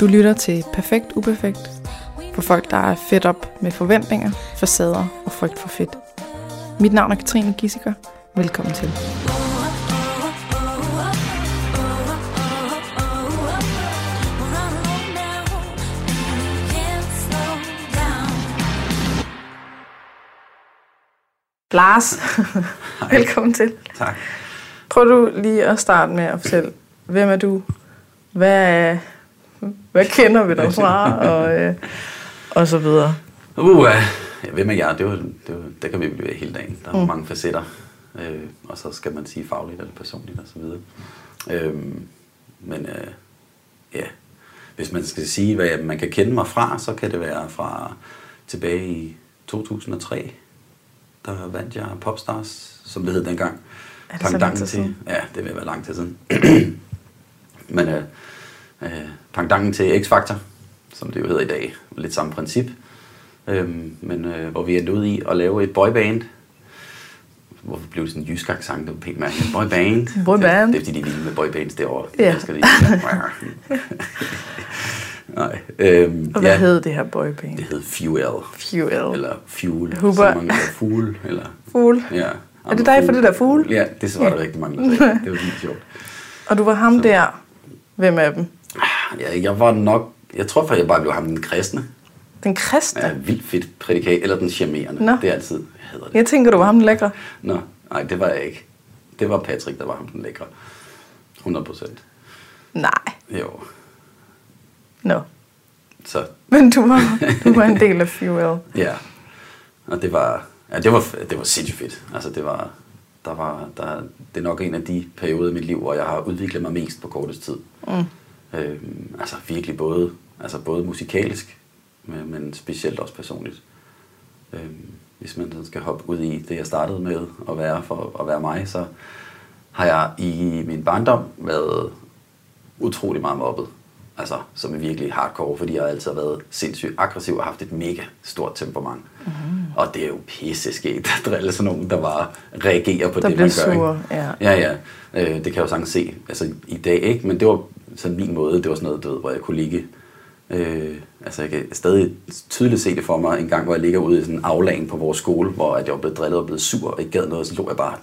Du lytter til Perfekt Uperfekt for folk, der er fedt op med forventninger, facader og frygt for fedt. Mit navn er Katrine Gissiker. Velkommen til. Lars, velkommen til. Tak. Prøv du lige at starte med at fortælle, hvem er du? Hvad, er, hvad kender vi dig fra? Og, øh, og så videre. Uh, ja, hvem er jeg? Det, var, det, var, det kan vi blive hele dagen. Der er mm. mange facetter. Øh, og så skal man sige fagligt eller personligt osv. Øh, men øh, ja, hvis man skal sige, hvad man kan kende mig fra, så kan det være fra tilbage i 2003. Der vandt jeg Popstars, som det hed dengang. Er det så lang tid til? Ja, det vil være lang tid siden. Men øh, øh, pangdangen til X-Factor, som det jo hedder i dag, lidt samme princip. Øhm, men øh, hvor vi endte ud i at lave et boyband. Hvorfor blev det sådan en jysk accent? Det var pænt mærkeligt. Boyband. Boyband. Det, det er fordi, de er vilde med boybands derovre. Ja. Jeg skal lige. Nej. Øhm, Og hvad ja, hed det her boyband? Det hed Fuel. Fuel. Eller Fuel. Hubber. Så mange der Fuel. Eller, Fugl. ja. Er det dig for det der fugle? Ja, det var der rigtig mange, der sagde. Det var vildt sjovt. Og du var ham der. Hvem af dem? Ja, jeg var nok... Jeg tror faktisk, jeg bare blev ham den kristne. Den kristne? Ja, vildt fedt prædikat. Eller den charmerende. Nå. Det er altid, jeg hedder det. Jeg tænker, du var ham den lækre. Nå, nej, det var jeg ikke. Det var Patrick, der var ham den lækre. 100 procent. Nej. Jo. Nå. Så Men du var, du var en del af Fuel. ja. Og det var, ja, det var, det var sindssygt fedt. Altså det var, der var, der, det er nok en af de perioder i mit liv, hvor jeg har udviklet mig mest på kortest tid. Mm. Øhm, altså virkelig både, altså både musikalsk, men, men specielt også personligt. Øhm, hvis man skal hoppe ud i det, jeg startede med at være for at være mig, så har jeg i min barndom været utrolig meget mobbet. Altså, som er virkelig hardcore, fordi jeg altid har været sindssygt aggressiv og haft et mega stort temperament. Mm. Og det er jo pisse skægt at drille sådan nogen, der bare reagerer på Der det, man gør. ikke? sure, ja. Ja, ja. Øh, det kan jeg jo sagtens se altså, i dag, ikke? Men det var sådan min måde. Det var sådan noget, du ved, hvor jeg kunne ligge. Øh, altså, jeg kan stadig tydeligt se det for mig en gang, hvor jeg ligger ude i sådan en aflagen på vores skole, hvor at jeg var blevet drillet og blevet sur og ikke gad noget, så lå jeg bare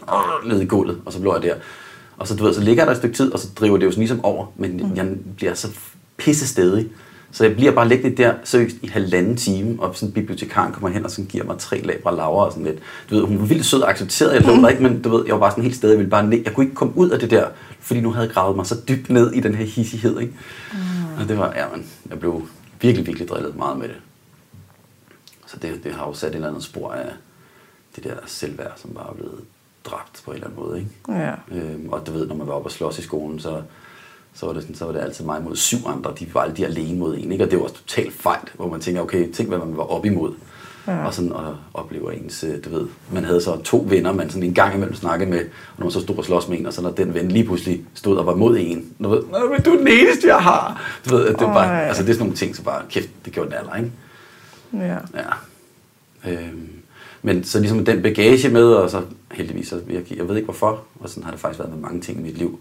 ned i gulvet, og så lå jeg der. Og så, du ved, så ligger jeg der et stykke tid, og så driver det jo sådan ligesom over, men mm. jeg bliver så pisse stedig. Så jeg bliver bare liggende der seriøst i halvanden time, og sådan bibliotekaren kommer hen og sådan giver mig tre labre laver og sådan lidt. Du ved, hun var vildt sød og accepteret, jeg lå der ikke, men du ved, jeg var bare sådan helt stedig, jeg ville bare ned. Jeg kunne ikke komme ud af det der, fordi nu havde jeg gravet mig så dybt ned i den her hissighed, ikke? Mm. Og det var, ja, men jeg blev virkelig, virkelig drillet meget med det. Så det, det har jo sat et eller andet spor af det der selvværd, som bare er blevet dræbt på en eller anden måde, ikke? Ja. Øhm, og du ved, når man var oppe og slås i skolen, så, så, var det sådan, så var det altid mig mod syv andre. De var altid alene mod en, ikke? Og det var totalt fejl, hvor man tænker, okay, tænk hvad man var op imod. Ja. Og sådan og oplever ens, øh, du ved, man havde så to venner, man sådan en gang imellem snakkede med, og når man så stod og slås med en, og så når den ven lige pludselig stod og var mod en, du ved, Nå, men du er den eneste, jeg har. Du ved, at det var bare, altså det er sådan nogle ting, så bare, kæft, det gjorde den alder, ikke? Ja. Ja. Øhm, men så ligesom den bagage med, og så heldigvis, så jeg, jeg ved ikke hvorfor, og sådan har det faktisk været med mange ting i mit liv.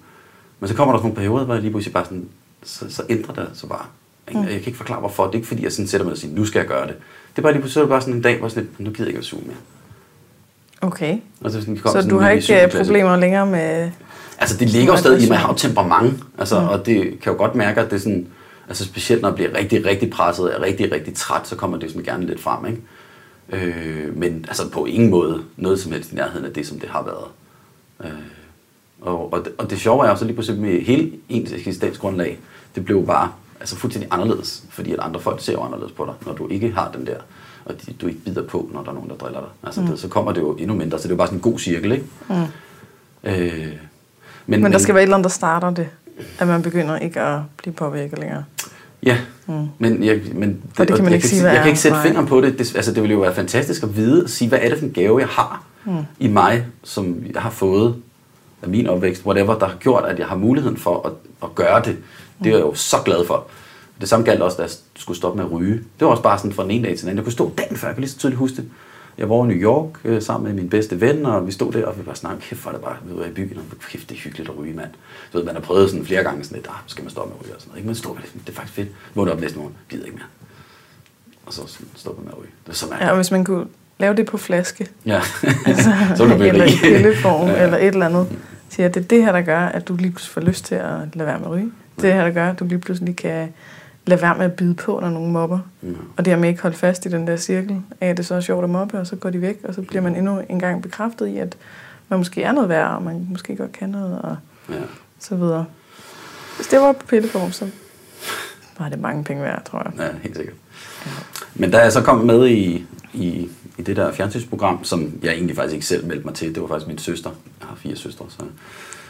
Men så kommer der sådan nogle perioder, hvor jeg lige pludselig bare sådan, så, så ændrer det så bare. Mm. Jeg kan ikke forklare hvorfor. Det er ikke fordi, jeg sådan sætter mig og siger, nu skal jeg gøre det. Det er bare lige pludselig bare sådan en dag, hvor sådan nu gider jeg ikke at suge mere. Okay. Og så, sådan, Så du har ikke øh, problemer længere med... Altså det ligger jo stadig i mig, jeg har temperament, altså, mm. og det kan jo godt mærke, at det er sådan, altså specielt når jeg bliver rigtig, rigtig presset, og er rigtig, rigtig træt, så kommer det sådan gerne lidt frem, ikke? Øh, men altså på ingen måde noget som helst i nærheden af det, som det har været. Øh, og, og, det, og det sjove er jo så lige pludselig med hele ens eksistensgrundlag, det blev bare altså fuldstændig anderledes, fordi at andre folk ser jo anderledes på dig, når du ikke har den der, og de, du ikke bider på, når der er nogen, der driller dig. Altså mm. det, så kommer det jo endnu mindre, så det er jo bare sådan en god cirkel, ikke? Mm. Øh, men, Men der skal være et eller andet, der starter det. At man begynder ikke at blive påvirket længere. Ja, mm. men, jeg, men For det kan man jeg ikke sige, jeg er. kan ikke sætte fingeren på det. det. Altså, det ville jo være fantastisk at vide og sige, hvad er det for en gave, jeg har mm. i mig, som jeg har fået af min opvækst, whatever, der har gjort, at jeg har muligheden for at, at gøre det. Det er jeg jo så glad for. Det samme galt også, da jeg skulle stoppe med at ryge. Det var også bare sådan fra den ene dag til den anden. Jeg kunne stå dagen før, jeg kunne lige så tydeligt huske det. Jeg var i New York øh, sammen med min bedste ven, og vi stod der, og vi bare snakkede, kæft, er det bare, vi var i byen, og kæft, det er hyggeligt at ryge, mand. Så ved, man har prøvet sådan flere gange sådan lidt, ah, skal man stoppe med at ryge og sådan noget, ikke? Men stod det, det er faktisk fedt. Vågnede op næste morgen, gider ikke mere. Og så stoppede med at ryge. Det var så Ja, mærkeligt. og hvis man kunne lave det på flaske, Ja, altså, så ville du blive eller i pilleform, Ja. eller et eller andet, siger, at det er det her, der gør, at du lige pludselig får lyst til at lade være med at ryge. Det er det her, der gør, at du lige pludselig kan lade være med at bide på, når nogen mobber. Ja. Og det her med ikke holde fast i den der cirkel af, at det så er sjovt at mobbe, og så går de væk, og så bliver man endnu en gang bekræftet i, at man måske er noget værd, og man måske godt kan noget, og Ja. så videre. Hvis det var på pilleform, så var det mange penge værd, tror jeg. Ja, helt sikkert. Men da jeg så kom med i, i, i det der fjernsynsprogram, som jeg egentlig faktisk ikke selv meldte mig til, det var faktisk min søster. Jeg har fire søstre, så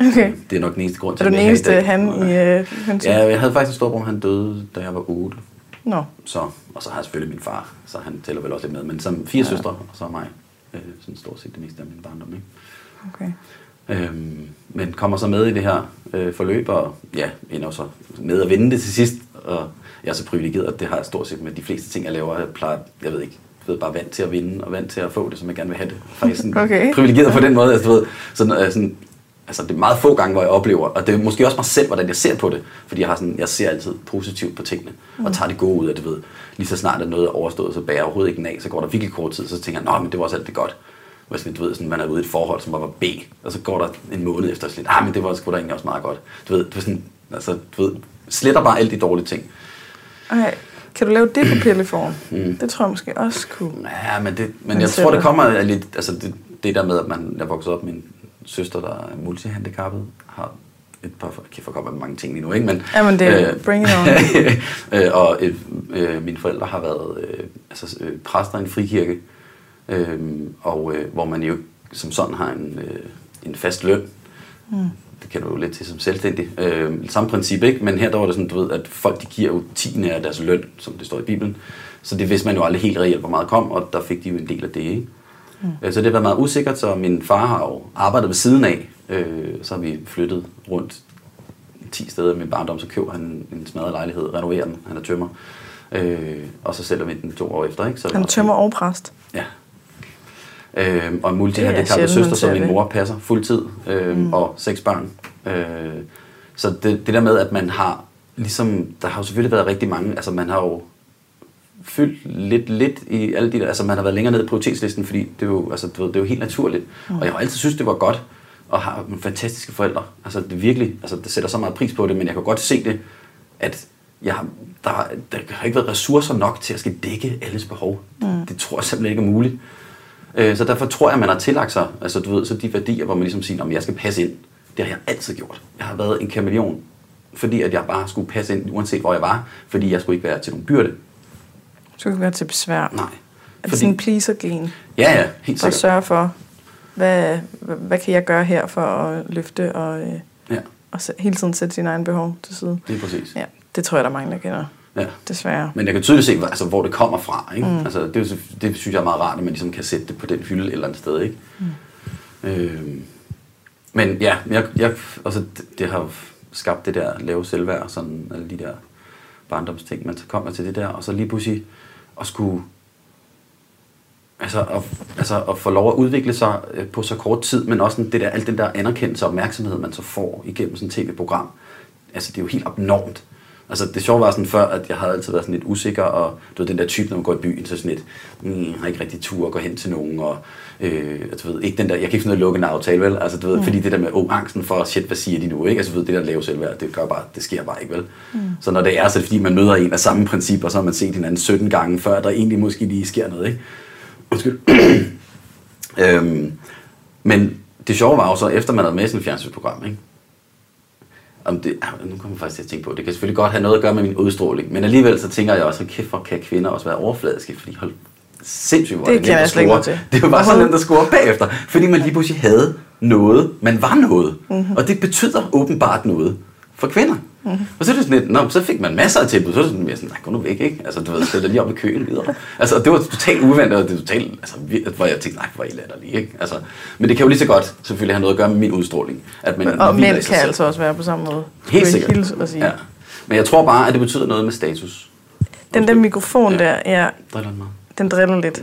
Okay. det er nok den eneste grund til, den at jeg er eneste i dag. han i øh? Ja, jeg havde faktisk en storbror, han døde, da jeg var 8. Nå, Så, og så har jeg selvfølgelig min far, så han tæller vel også lidt med. Men som fire ja. søstre, og så mig. Øh, sådan stort set det meste af min barndom. Ikke? okay. Øhm, men kommer så med i det her øh, forløb, og ja, ender så med at vinde det til sidst. Og jeg er så privilegeret, at det har jeg stort set med de fleste ting, jeg laver. Jeg plejer, jeg ved ikke, ved, bare vant til at vinde, og vant til at få det, som jeg gerne vil have det. Faktisk sådan Okay. privilegeret på den måde. Altså, du ved, sådan, øh, sådan, altså, det er meget få gange, hvor jeg oplever, og det er måske også mig selv, hvordan jeg ser på det. Fordi jeg, har sådan, jeg ser altid positivt på tingene, og tager det gode ud af det, ved. Lige så snart at noget er overstået, så bærer jeg overhovedet ikke den af, så går der virkelig kort tid, så tænker jeg, nå, men det var også alt det godt. Hvor sådan, du ved, sådan, man er ude i et forhold, som var B, og så går der en måned efter, sådan ah, men det var sgu da egentlig også meget godt. Du ved, du, er sådan, altså, du ved, sletter bare alle de dårlige ting. Okay. Kan du lave det på pilleform? Mm. Det tror jeg måske også kunne. Ja, men, det, men Men jeg tror, det kommer af lidt, altså det, det der med, at man er vokset op med en søster, der er multihandicappet, har et par, kan få godt være mange ting lige nu, ikke? Men, Jamen, det er- bring it on. øh, og et, øh, mine forældre har været øh, altså, øh, præster i en frikirke, øh, og øh, hvor man jo som sådan har en, øh, en fast løn. Mm. Det kan du jo lidt til som selvstændig. Øh, samme princip, ikke? Men her der var det sådan, du ved, at folk de giver jo tiende af deres løn, som det står i Bibelen. Så det vidste man jo aldrig helt reelt, hvor meget kom, og der fik de jo en del af det, ikke? Mm. Så det har været meget usikkert, så min far har jo arbejdet ved siden af. Øh, så har vi flyttet rundt 10 steder i min barndom, så køber han en smadret lejlighed, renoverer den, han er tømmer. Øh, og så sælger vi den to år efter, ikke? Så Han er tømmer og præst. Ja. Øh, og en Det multihandicappet er søster, som min mor passer fuldtid, øh, mm. og seks børn. Øh, så det, det der med, at man har, ligesom, der har jo selvfølgelig været rigtig mange, altså man har jo fyldt lidt, lidt i alle de der, altså man har været længere ned i prioritetslisten, fordi det er jo, altså, du ved, det er jo helt naturligt. Mm. Og jeg har altid synes det var godt, at have nogle fantastiske forældre. Altså det virkelig, altså det sætter så meget pris på det, men jeg kan godt se det, at jeg, har- der, har- der har ikke været ressourcer nok til at skal dække alles behov. Mm. Det, det tror jeg simpelthen ikke er muligt. Øh, Så derfor tror jeg, man har tillagt sig, altså du ved, så de værdier, hvor man ligesom siger, at jeg skal passe ind. Det har jeg altid gjort. Jeg har været en kameleon, fordi at jeg bare skulle passe ind, uanset hvor jeg var, fordi jeg skulle ikke være til nogen byrde. Så kan være til besvær. Nej. Er det sådan en pleaser-gen, Ja, ja, helt sikkert. sørge for, hvad, hvad, kan jeg gøre her for at løfte og, øh, Ja, og hele tiden sætte sine egne behov til side? det er præcis. Ja, det tror jeg, der er mange, der kender. Ja. Desværre. Men jeg kan tydeligt se, hvor- altså, hvor det kommer fra. Ikke? Mm. Altså, det, er det synes jeg er meget rart, at man ligesom kan sætte det på den hylde et eller andet sted. Ikke? Mm. Øhm, men ja, jeg, jeg, altså, det, det har skabt det der lave selvværd, sådan alle de der barndomsting, man så kommer til det der, og så lige pludselig at skulle altså, at, altså at få lov at udvikle sig øh, på så kort tid, men også det der, alt den der anerkendelse og opmærksomhed, man så får igennem sådan et tv-program. Altså, det er jo helt abnormt. Altså, det sjove var sådan før, at jeg havde altid været sådan lidt usikker, og du ved, den der type, når man går i byen, så sådan lidt, mm, har ikke rigtig tur at gå hen til nogen, og øh, du ved, ikke den der, jeg kan ikke finde noget at lukke en aftale, vel? Altså, du ved, mm. fordi det der med, oh, angsten for, shit, hvad siger de nu, ikke? Altså, du ved, det der lave selvværd, det gør bare, det sker bare ikke, vel? Mm. Så når det er, så er det fordi, man møder en af samme principper, så har man set hinanden 17 gange, før der egentlig måske lige sker noget, ikke? Undskyld. øhm, men det sjove var jo så, efter man havde med sådan et fjernsynsprogram, ikke? Om det, ah, nu kommer jeg faktisk til at tænke på, det kan selvfølgelig godt have noget at gøre med min udstråling, men alligevel så tænker jeg også, at kæft, hvor kan kvinder også være overfladiske, fordi hold sindssygt, hvor Det er kender nemt at score. til. Det var bare så nemt at score bagefter, fordi man lige pludselig havde noget, man var noget. Mhm. Mm-hmm. Og det betyder åbenbart noget for kvinder. Mm-hmm. Og så er det sådan lidt, Nå, så fik man masser af tilbud, så er det sådan mere sådan, nej, gå nu væk, ikke? Altså, du ved, stille lige op i køen videre. Altså, det var totalt uventet, og det var totalt, altså, hvor jeg tænkte, nej, hvor er I latterlige, ikke? Altså, men det kan jo lige så godt selvfølgelig have noget at gøre med min udstråling. At man Og mænd kan selv. altså også være på samme måde. Helt jeg sikkert. Og sige. Ja. Men jeg tror bare, at det betyder noget med status. Den der mikrofon Ja. der, ja, Driller den mig? den driller lidt.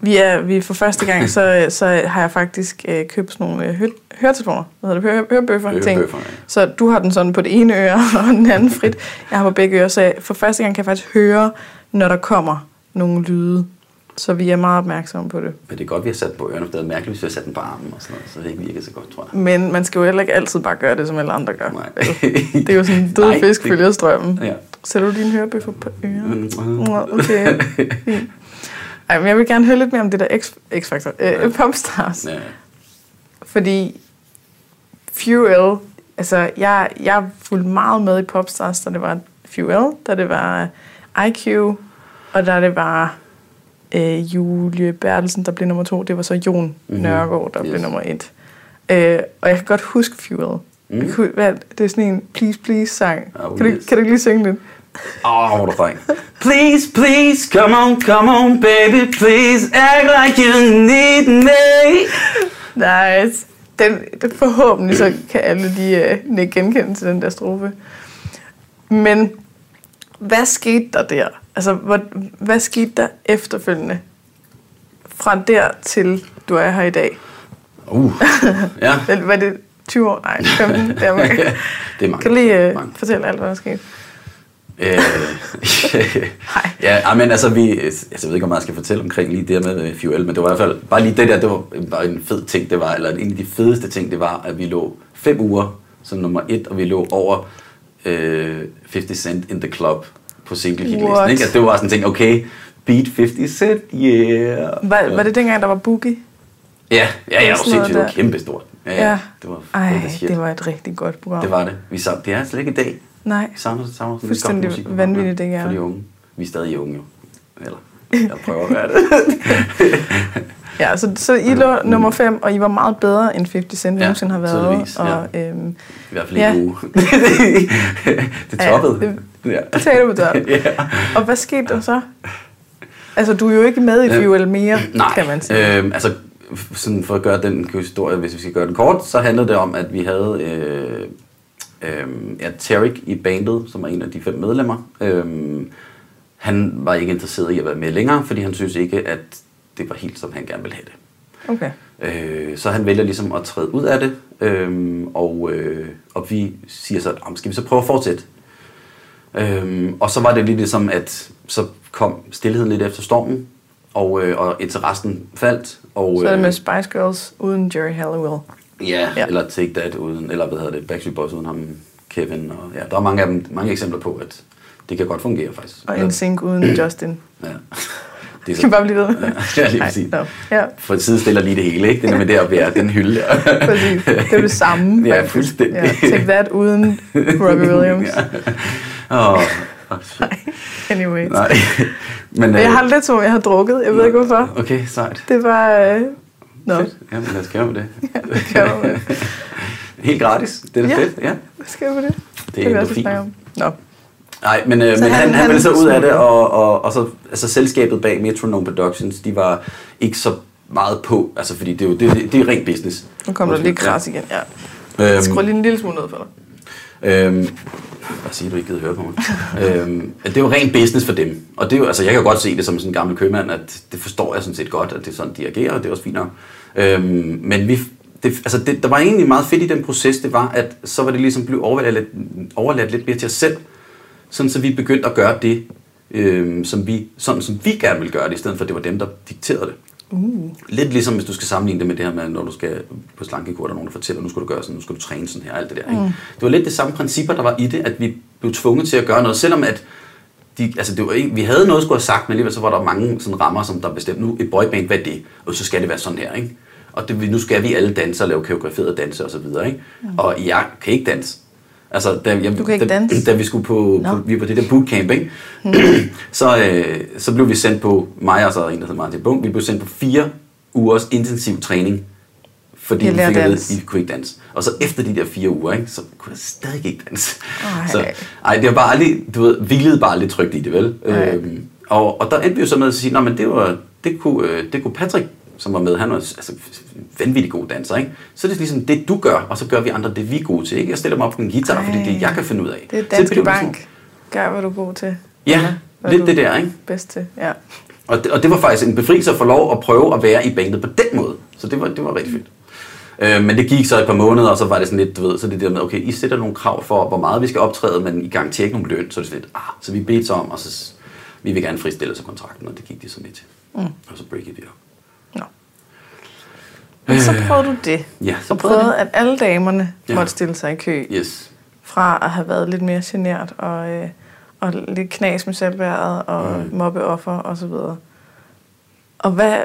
Vi er, vi for første gang, så, så har jeg faktisk øh, købt sådan nogle øh, hø- høretelefoner. Hvad hedder det? Høre, hørebøffer. ting. Ja. Så du har den sådan på det ene øre, og den anden frit. Jeg har på begge ører, så jeg, for første gang kan jeg faktisk høre, når der kommer nogle lyde. Så vi er meget opmærksomme på det. Men det er godt, vi har sat på ørerne, for det er mærkeligt, hvis vi har sat den på armen og sådan noget, så det ikke virker så godt, tror jeg. Men man skal jo heller ikke altid bare gøre det, som alle andre gør. Nej. Det er jo sådan en død Nej, fisk det- følger strømmen. Ja. Sætter du dine hørebøffer på ørerne? Mm, Nå, Okay. Fint. Ej, men jeg vil gerne høre lidt mere om det der X-Factor. Øh, Popstars. Ja. Fordi Fuel, altså jeg, jeg fulgte meget med i Popstars, da det var Fuel, da det var IQ, og da det var øh, Julie Bertelsen, der blev nummer to. Det var så Jon Mhm. mm-hmm. Nørgaard, der yes. blev nummer et. Øh, og jeg kan godt huske Fuel. Mm. Kunne, hvad, det er sådan en Please Please sang. Oh, kan, du, yes. kan du lige synge lidt? Åh, oh, er du fræk. Please, please, come on, come on, baby, please, act like you need me. Nice. Den, den forhåbentlig så kan alle de uh, ikke genkende til den der strofe. Men hvad skete der der? Altså, hvad, hvad skete der efterfølgende? Fra der til du er her i dag. Uh, ja. Var det 20 år? Nej, 15. Det er, mange. det er mange. Kan du lige uh, mange. fortælle alt, hvad der skete? Øh, ja, ej, men altså, vi, altså, jeg ved ikke, om jeg skal fortælle omkring lige det med Fuel, men det var i hvert fald, bare lige det der, det var, var en fed ting, det var, eller en af de fedeste ting, det var, at vi lå fem uger som nummer et, og vi lå over øh, 50 Cent in the Club på single hitlisten, ikke? Altså, det var sådan en ting, okay, beat 50 Cent, yeah. Var, var det dengang, der var Boogie? Ja, ja, ja, det var sindssygt, det var kæmpestort. Ja, ja, det var Ej, det var et rigtig godt program. det var det. Vi sam, det er slet ikke i dag. Nej. Savner, savner sådan Fuldstændig lidt musik. vanvittigt, det er. For de unge. Vi er stadig unge, jo. Eller, jeg prøver at være det. Ja, så, så I lå nummer 5, og I var meget bedre end 50 Cent Ja, nogensinde har været. tydeligvis, Og, øhm, I hvert fald Ja. ikke uge. det Ja, toppede. det- Ja. potato på døren. ja. Og hvad skete der så? Altså, du er jo ikke med i Øh, Fuel mere, Nej, kan man sige. øhm, altså sådan for at gøre den historie, hvis vi skal gøre den kort, så handlede det om, at vi havde øh, øh, ja, Tarek i bandet, som var en af de fem medlemmer. Øh, han var ikke interesseret i at være med længere, fordi han synes ikke, at det var helt, som han gerne ville have det. Okay. Øh, så han vælger ligesom at træde ud af det, øhm, og, øh, og vi siger så, "Om, skal vi så prøve at fortsætte? Øhm, og så var det lidt ligesom, at så kom stillheden lidt efter stormen, og, øh, og interessen faldt. Og, Så er det med øh, Spice Girls uden Jerry Halliwell. Ja, Ja. ja, eller Take That uden, eller hvad hedder det, Backstreet Boys uden ham, Kevin. Og, ja, der er mange, af dem, mange eksempler på, at det kan godt fungere faktisk. Og NSYNC uden Justin. Ja. Det er Skal vi bare blive ved Ja, ja, lige præcis. no. Ja, For sidestiller lige det hele, ikke? Det er med deroppe, ja, den hylde præcis. Det er det samme. Ja, faktisk. fuldstændig. Ja, take that uden Robbie Williams. ja. Oh, shit. Anyway. Nej. Men, Men jeg øh, har lidt som om, jeg har drukket. Jeg ved ikke hvorfor. Okay, sejt. Det var... Øh... Nå, Fedt. Jamen, lad os gøre med det. kan du med. Helt gratis. Det er da Ja. fedt, ja. Hvad skal jeg på det? Det er vi også endorfin. Nå. Nej, men, øh, men han- han, han, ville så ud af det, og, og, og så altså selskabet bag Metronome Productions, de var ikke så meget på, altså fordi det er jo det, det, det er rent business. Nu kommer der lige kras igen. Ja. Øhm, Skru lige en lille smule ned for dig. Øhm, Bare sige, at du ikke gider høre på mig? øhm, altså, det er jo ren business for dem. Og det er jo, altså, jeg kan jo godt se det som sådan en gammel købmand, at det forstår jeg sådan set godt, at det er sådan, de agerer, og det er også fint nok. Øhm, men vi, det, altså det, der var egentlig meget fedt i den proces, det var, at så var det ligesom blevet overladt lidt, overladt lidt mere til os selv. Sådan så vi begyndte at gøre det, øhm, som vi, sådan som vi gerne ville gøre det, i stedet for at det var dem, der dikterede det. Uh. Lidt ligesom hvis du skal sammenligne det med det her med, når du skal på slankekur, der er nogen, der fortæller, nu skal du gøre sådan, nu skal du træne sådan her, alt det der. Ikke? Mm. Det var lidt det samme principper, der var i det, at vi blev tvunget til at gøre noget, selvom at de, altså det var ikke, vi havde noget, skulle have sagt, men alligevel så var der mange sådan rammer, som der bestemte, nu et boyband, hvad er det? Og så skal det være sådan her, ikke? Og det, nu skal vi alle danse og lave koreograferede danse og så videre, ikke? Mm. Og jeg kan ikke danse. Altså, da, jeg, Du kan ikke da, danse? Da vi skulle på, Nå. på, vi på det der bootcamp, ikke? så, øh, så blev vi sendt på, mig og så en, der hedder Martin Bunk, vi blev sendt på fire ugers intensiv træning, fordi vi fik at I kunne ikke danse. Og så efter de der fire uger, ikke, så kunne jeg stadig ikke danse. Ej. Så, ej, det var bare aldrig, du ved, hvilede bare lidt trygt i det, vel? Ej. Øhm, og, og der endte vi jo så med at sige, Nå, men det, var, det, kunne, øh, det kunne Patrick, som var med, han var altså, vanvittig god danser, ikke? Så det er ligesom det, du gør, og så gør vi andre det, vi er gode til, ikke? Jeg stiller mig op på en guitar, Ej. fordi det er det, jeg kan finde ud af. Det er Danske det sådan- Bank. Gør, hvad du er god til. Ja, hvad lidt det der, ikke? Bedst til, ja. Og det, og det var faktisk en befrielse at få lov at prøve at være i bandet på den måde. Så det var, det var rigtig fedt. Øh, men det gik så et par måneder, og så var det sådan lidt, du ved, så det der med, okay, I sætter nogle krav for, hvor meget vi skal optræde, men I garanterer ikke nogen løn, så er det sådan lidt, ah, så vi bedte om, og så vi vil gerne fristille sig kontrakten, og det gik de så lidt til. Mm. Og så breakede vi op. Men så prøvede du det. Ja, så Så prøvede prøvede, at alle damerne Ja. måtte stille sig i kø. Yes. Fra at have været lidt mere genert og, øh, og lidt knas med selvværdet og mm. mobbeoffer og så videre. Og, hvad,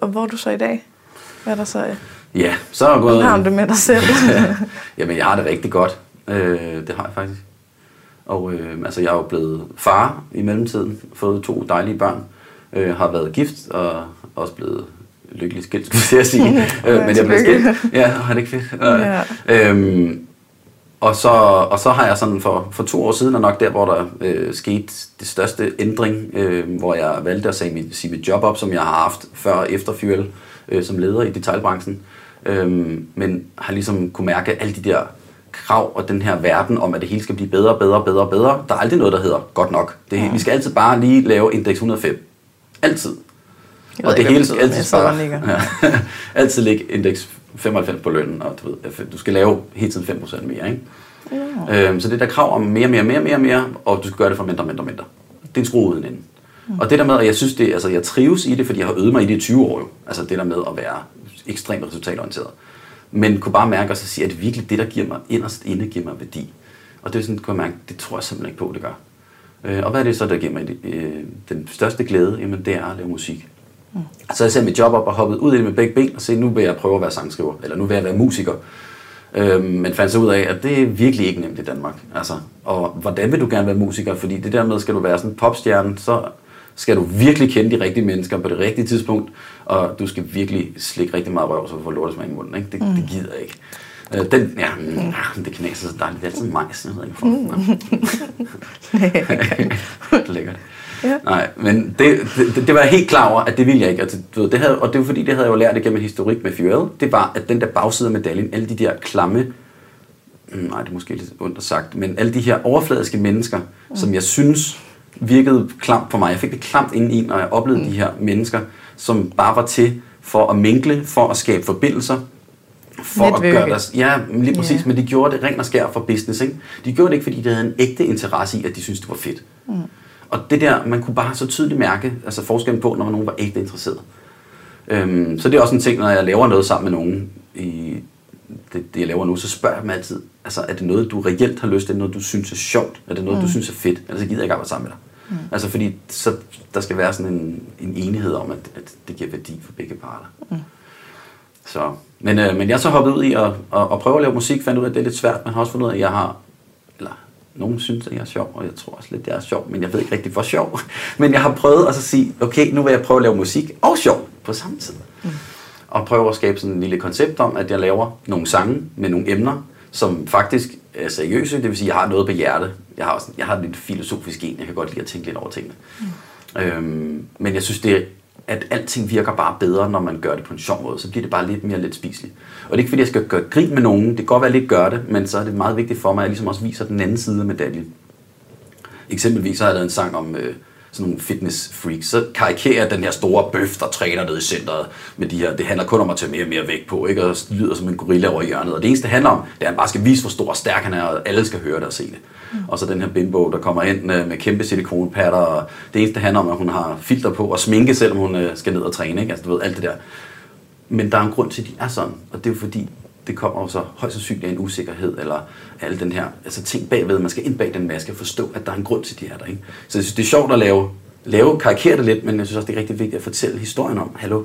og hvor er du så i dag? Hvad er der så? Ja, så er jeg gået... Hvordan har du det med dig selv? Jamen, jeg har det rigtig godt. Øh, det har jeg faktisk. Og øh, altså, jeg er jo blevet far i mellemtiden, fået to dejlige børn, øh, har været gift og også blevet lykkelig skilt, skulle jeg sige. øh, men jeg blev skilt. Ja, har det ikke fedt? Ja. Øhm, og, så, og så har jeg sådan for, for to år siden, og nok der, hvor der øh, skete det største ændring, øh, hvor jeg valgte at sige mit, sige mit job op, som jeg har haft før og efter Fuel, øh, som leder i detaljbranchen. Øhm, men har ligesom kunne mærke alle de der krav og den her verden om, at det hele skal blive bedre, bedre, bedre, bedre. Der er aldrig noget, der hedder godt nok. Det, ja. Vi skal altid bare lige lave indeks 105. Altid. Jeg ikke, hvad det men jeg sidder og nikker. ja, altid ligge indeks 95 på lønnen, og du, ved, du skal lave hele tiden 5% mere. Ikke? Ja. Øhm, så det der krav om mere, mere, mere, mere, mere, og du skal gøre det for mindre, mindre, mindre. Det er en skrue uden ende. Mm. Og det der med, at jeg synes det, altså jeg trives i det, fordi jeg har øvet mig i det i 20 år jo. Altså det der med at være ekstremt resultatorienteret. Men kunne bare mærke og så sige, at virkelig det, der giver mig inderst inde, giver mig værdi. Og det er sådan, kunne jeg mærke, det tror jeg simpelthen ikke på, det gør. Øh, og hvad er det så, der giver mig øh, den største glæde? Jamen det er at lave musik. Mm. Så jeg satte mit job op og hoppede ud i det med begge ben og sagde, nu vil jeg prøve at være sangskriver, eller nu vil jeg være musiker. Øhm, men fandt så ud af, at det er virkelig ikke nemt i Danmark. Altså, og hvordan vil du gerne være musiker? Fordi det der med, skal du være sådan en popstjerne, så skal du virkelig kende de rigtige mennesker på det rigtige tidspunkt, og du skal virkelig slikke rigtig meget røv, så du får lortesmag i munden. Ikke? Det, mm. det gider jeg ikke. Øh, den, ja, mm, det knaser så dejligt. Det er altid majs, jeg ved ikke hvorfor. Lækkert. Ja. Nej, men det, det, det, var jeg helt klar over, at det ville jeg ikke. Altså, du ved, det havde, og det var fordi, det havde jeg jo lært igennem historik med Fuel. Det var, at den der bagside af medaljen, alle de der klamme, mm, nej, det er måske lidt ondt sagt, men alle de her overfladiske mennesker, mm. som jeg synes virkede klamt på mig. Jeg fik det klamt ind i, når jeg oplevede mm. de her mennesker, som bare var til for at minkle, for at skabe forbindelser, for Netværke. at gøre deres... Ja, lige præcis, yeah. men de gjorde det rent og skær for business, ikke? De gjorde det ikke, fordi de havde en ægte interesse i, at de syntes, det var fedt. Mm. Og det der, man kunne bare så tydeligt mærke, altså forskellen på, når nogen var ægte interesseret. Øhm, så det er også en ting, når jeg laver noget sammen med nogen, i det, det jeg laver nu, så spørger jeg dem altid, altså er det noget, du reelt har lyst til, er det noget, du synes er sjovt, er det noget, mm. du synes er fedt, ellers gider jeg ikke arbejde sammen med dig. Mm. Altså fordi så, der skal være sådan en, en enighed om, at, at det giver værdi for begge parter. Mm. Så, men, øh, men jeg så hoppet ud i at, at, at prøve at lave musik, fandt ud af, at det er lidt svært, men har også fundet ud af, at jeg har, eller nogen synes, at jeg er sjov, og jeg tror også lidt, at jeg er sjov, men jeg ved ikke rigtig, hvor sjov. Men jeg har prøvet at så sige, okay, nu vil jeg prøve at lave musik og sjov på samme tid. Mm. Og prøve at skabe sådan en lille koncept om, at jeg laver nogle sange med nogle emner, som faktisk er seriøse, det vil sige, at jeg har noget på hjerte. Jeg har, også, jeg har lidt filosofisk en, jeg kan godt lide at tænke lidt over tingene. Mm. Øhm, men jeg synes, det at alting virker bare bedre, når man gør det på en sjov måde. Så bliver det bare lidt mere let spiseligt. Og det er ikke, fordi jeg skal gøre grin med nogen. Det kan godt være, at jeg lidt gør det, men så er det meget vigtigt for mig, at jeg ligesom også viser den anden side af medaljen. Eksempelvis så har jeg lavet en sang om øh, sådan nogle fitness freaks. Så karikerer den her store bøf, der træner nede i centret med de her. Det handler kun om at tage mere og mere vægt på, ikke? Og lyder som en gorilla over i hjørnet. Og det eneste, det handler om, det er, at han bare skal vise, hvor stor og stærk han er, og alle skal høre det og se det. Mm. Og så den her bimbo, der kommer ind øh, med kæmpe silikonpatter, og det eneste, det handler om, at hun har filter på og sminke, selvom hun øh, skal ned og træne, ikke? Altså, du ved, alt det der. Men der er en grund til, at de er sådan, og det er jo fordi, det kommer jo så højst sandsynligt af en usikkerhed, eller alle den her, altså ting bagved, man skal ind bag den maske og forstå, at der er en grund til, de er der. Ikke? Så jeg synes, det er sjovt at lave, lave karikere det lidt, men jeg synes også, det er rigtig vigtigt at fortælle historien om, hallo,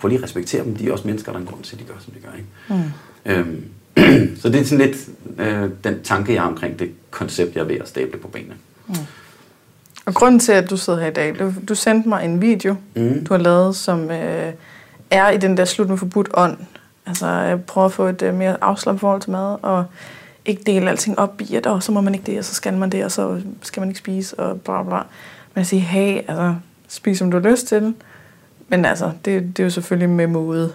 prøv lige at respektere dem, de er også mennesker, der er en grund til, at de gør, som de gør. Ikke? Mm. Øhm, så det er sådan lidt øh, den tanke, jeg har omkring det koncept, jeg er ved at stable på benene. Og grunden til, at du sidder her i dag, du, du sendte mig en video, Mm. du har lavet, som øh, er i den der slut med forbudt ånd. Altså, jeg prøver at få et øh, mere afslappet forhold til mad, og ikke dele alting op i, at oh, så må man ikke det, og så skal man det, og så skal man ikke spise, og bla bla. Men at sige, hey, altså, spis som du har lyst til. Men altså, det, det er jo selvfølgelig med måde,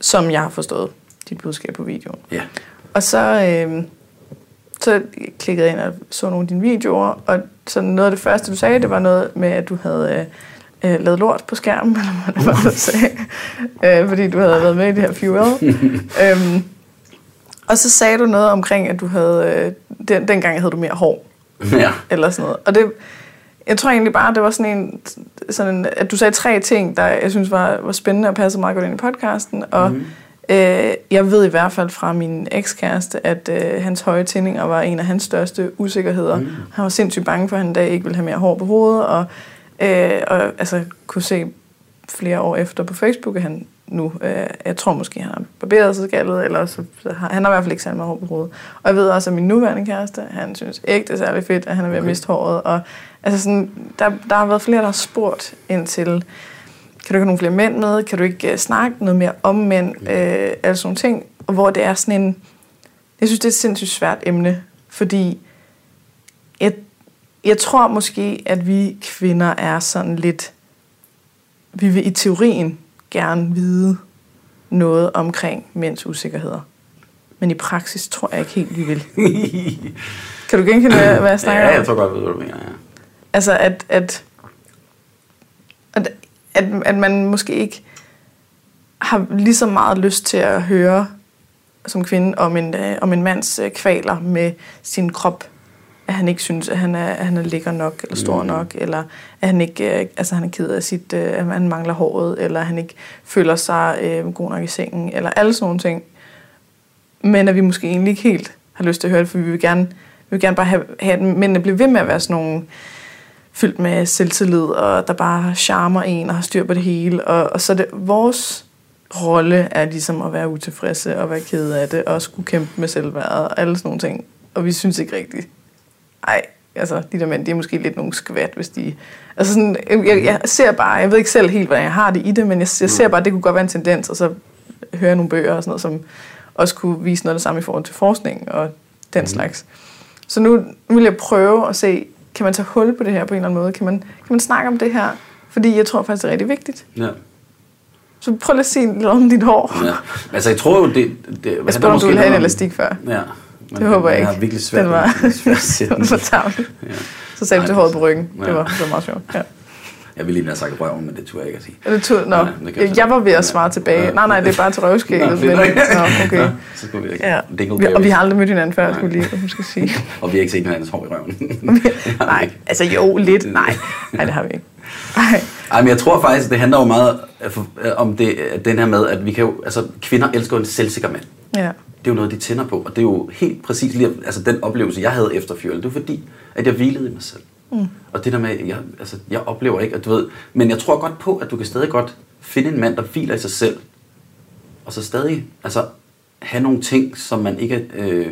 som jeg har forstået dit budskab på videoen. Ja. Og så, øh, så klikkede jeg ind og så nogle af dine videoer, og så noget af det første, du sagde, det var noget med, at du havde øh, øh, lavet lort på skærmen, eller hvad det var, du sagde, øh, fordi du havde været med i det her Fuel. øhm, og så sagde du noget omkring, at du havde, øh, den, dengang havde du mere hår, Ja. eller sådan noget. Og det, jeg tror egentlig bare, det var sådan en, sådan en, at du sagde tre ting, der jeg synes var, var spændende og passede meget godt ind i podcasten. Og Mhm. mm. øh, jeg ved i hvert fald fra min ekskæreste, at øh, hans høje tændinger var en af hans største usikkerheder. Mm. Han var sindssygt bange for, at han en dag ikke ville have mere hår på hovedet. Og, øh, og altså, kunne se flere år efter på Facebook, at han nu, øh, jeg tror måske, han har barberet sig skaldet, eller så, så har, han har i hvert fald ikke særlig meget hår på hovedet. Og jeg ved også, at min nuværende kæreste, han synes ikke, det er særlig fedt, at han er ved at miste håret. Og altså sådan, der, der har været flere, der har spurgt ind til, kan du ikke have nogle flere mænd med? Kan du ikke uh, snakke noget mere om mænd? Øh, altså sådan nogle ting. Og hvor det er sådan en... Jeg synes, det er et sindssygt svært emne, fordi jeg, jeg tror måske, at vi kvinder er sådan lidt... Vi vil i teorien gerne vide noget omkring mænds usikkerheder. Men i praksis tror jeg ikke helt, vi vil. Kan du genkende, hvad jeg snakker ja, om? jeg tror godt, jeg ved, hvad du mener. Ja. Altså, at, at, at, at, at man måske ikke har lige så meget lyst til at høre som kvinde om en, øh, om en mands øh, kvaler med sin krop. At han ikke synes, at han er, at han er lækker nok, eller stor Mm. nok, eller at han ikke øh, altså, han er ked af sit, øh, at han mangler håret, eller at han ikke føler sig øh, god nok i sengen, eller alle sådan nogle ting. Men at vi måske egentlig ikke helt har lyst til at høre det, for vi vil gerne, vi vil gerne bare have, have at mændene bliver ved med at være sådan nogle fyldt med selvtillid, og der bare charmer en og har styr på det hele. Og, og så er det vores rolle er ligesom at være utilfredse og være ked af det, og skulle kæmpe med selvværdet og alle sådan nogle ting. Og vi synes ikke rigtigt, ej, altså de der mænd, de er måske lidt nogle skvat, hvis de... Altså sådan, jeg, jeg ser bare, jeg ved ikke selv helt, hvordan jeg har det i det, men jeg, jeg ser bare, at det kunne godt være en tendens, og så hører jeg nogle bøger og sådan noget, som også kunne vise noget af det samme i forhold til forskning og den mm. slags. Så nu vil jeg prøve at se, kan man tage hul på det her på en eller anden måde? Kan man, kan man snakke om det her? Fordi jeg tror faktisk, det er rigtig vigtigt. Ja. Så prøv lige at sige lidt om dit hår. ja. Altså, jeg tror jo, det... det Jeg spurgte, om du ville have en elastik før. Ja. Det håber jeg ikke. Jeg har virkelig svært Den var, den var tavlig. Ja. Så sagde du til håret på ryggen. ja. Det var, det var meget sjovt. Ja. Jeg ville lige have sagt røven, men det turde jeg ikke at sige. Det tog, nå, Ja, det jeg var ved at svare tilbage. Ja. Nej, nej, det er bare til røvskægget. Nå, men, nå, okay. Nå, så skulle vi ikke. Ja. Dingle Vi, og vi har aldrig mødt hinanden før, Nej. skulle lige at sige. Og vi har ikke set hinandens hår i røven. nej, altså jo, lidt. Nej, nej det har vi ikke. Nej. Ej, men jeg tror faktisk, det handler jo meget øh, øh, om det, øh, den her med, at vi kan jo, altså, kvinder elsker en selvsikker mand. Ja. Det er jo noget, de tænder på, og det er jo helt præcis lige, altså den oplevelse, jeg havde efter Fjøl, det var fordi, at jeg hvilede i mig selv. Mm. Og det der med, jeg, altså, jeg oplever ikke, at du ved, men jeg tror godt på, at du kan stadig godt finde en mand, der hviler i sig selv, og så stadig, altså, have nogle ting, som man ikke øh,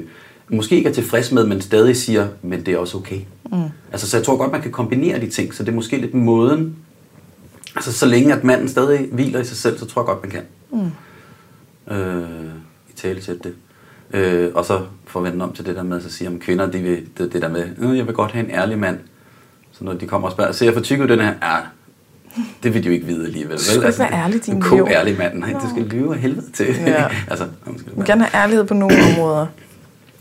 måske ikke er tilfreds med, men stadig siger, men det er også okay. Mm. Altså, så jeg tror godt, man kan kombinere de ting, så det er måske lidt måden, altså så længe at manden stadig hviler i sig selv, så tror jeg godt, man kan. Mm. Øh, I tale til det. Øh, og så forvente om til det der med, så siger om kvinder, de vil, det, det der med, øh, jeg vil godt have en ærlig mand. Så når de kommer og spørger, ser jeg for tyk ud den her? Ja, det vil de jo ikke vide alligevel. Du skal ikke være ærlig, din En ærlig mand. Nej, det skal lyve af helvede til. Ja. altså, man skal gerne have ærlighed på nogle områder,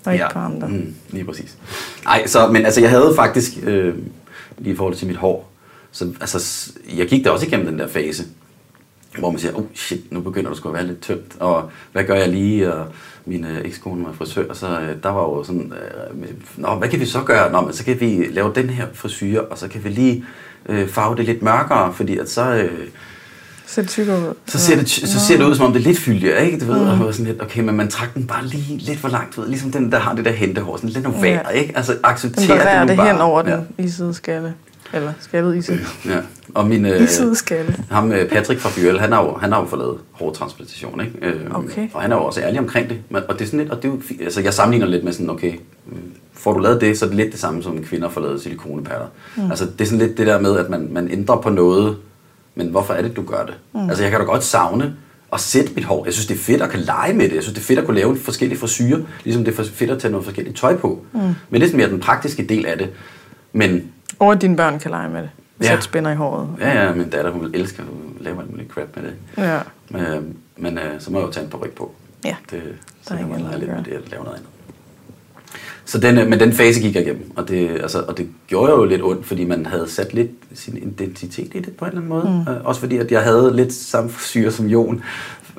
og ikke på andre. Mm, lige præcis. Nej, så, men altså, jeg havde faktisk, øh, lige i forhold til mit hår, så altså, jeg gik da også igennem den der fase, hvor man siger, oh shit, nu begynder du sgu at være lidt tyndt, og hvad gør jeg lige, og min øh, ekskone var frisør, og så øh, der var jo sådan, øh, nå, hvad kan vi så gøre? Nå, men så kan vi lave den her frisyr, og så kan vi lige øh, farve det lidt mørkere, fordi at så... Øh, Ser det tykkere ud? så ser, det, så ser det ud, som om det er lidt fyldigere, ikke? Du ved, og jeg var sådan lidt, okay, men man trak den bare lige lidt for langt, ved, ligesom den, der har det der hentehår, sådan lidt nogle Ja. vær, ikke? Altså, Den acceptere bevæger nu det bare. hen over ja. den isede skalle. Eller skaldet ise. Ja, og min, øh, ham øh, Patrick fra Bjørl, han har jo, han har jo fået lavet hårtransplantation, ikke? Øh, Okay. Og han er jo også ærlig omkring det. Men, og det er sådan lidt, og det er jo, altså jeg sammenligner lidt med sådan, okay, øh, får du lavet det, så er det lidt det samme som kvinder får lavet silikonepatter. Mm. Altså det er sådan lidt det der med, at man, man ændrer på noget, men hvorfor er det, du gør det? Mm. Altså jeg kan da godt savne at sætte mit hår. Jeg synes, det er fedt at kan lege med det. Jeg synes, det er fedt at kunne lave forskellige frisyrer, ligesom det er fedt at tage noget forskelligt tøj på. Mm. Men det er sådan mere den praktiske del af det. Men Og at dine børn kan lege med det. Hvis Ja. spænder i håret. Ja, ja, min datter, hun vil elske at lave alt muligt crap med det. Ja. Øh, men øh, så må jeg jo tage en ryg på. Ja. Det, så er kan ikke lege at lidt med gøre. det og lave noget andet. Så den, øh, men den fase gik jeg igennem, og det, altså, og det gjorde jo lidt ondt, fordi man havde sat lidt sin identitet i det på en eller anden måde. Mm. Øh, også fordi, at jeg havde lidt samme syre som Jon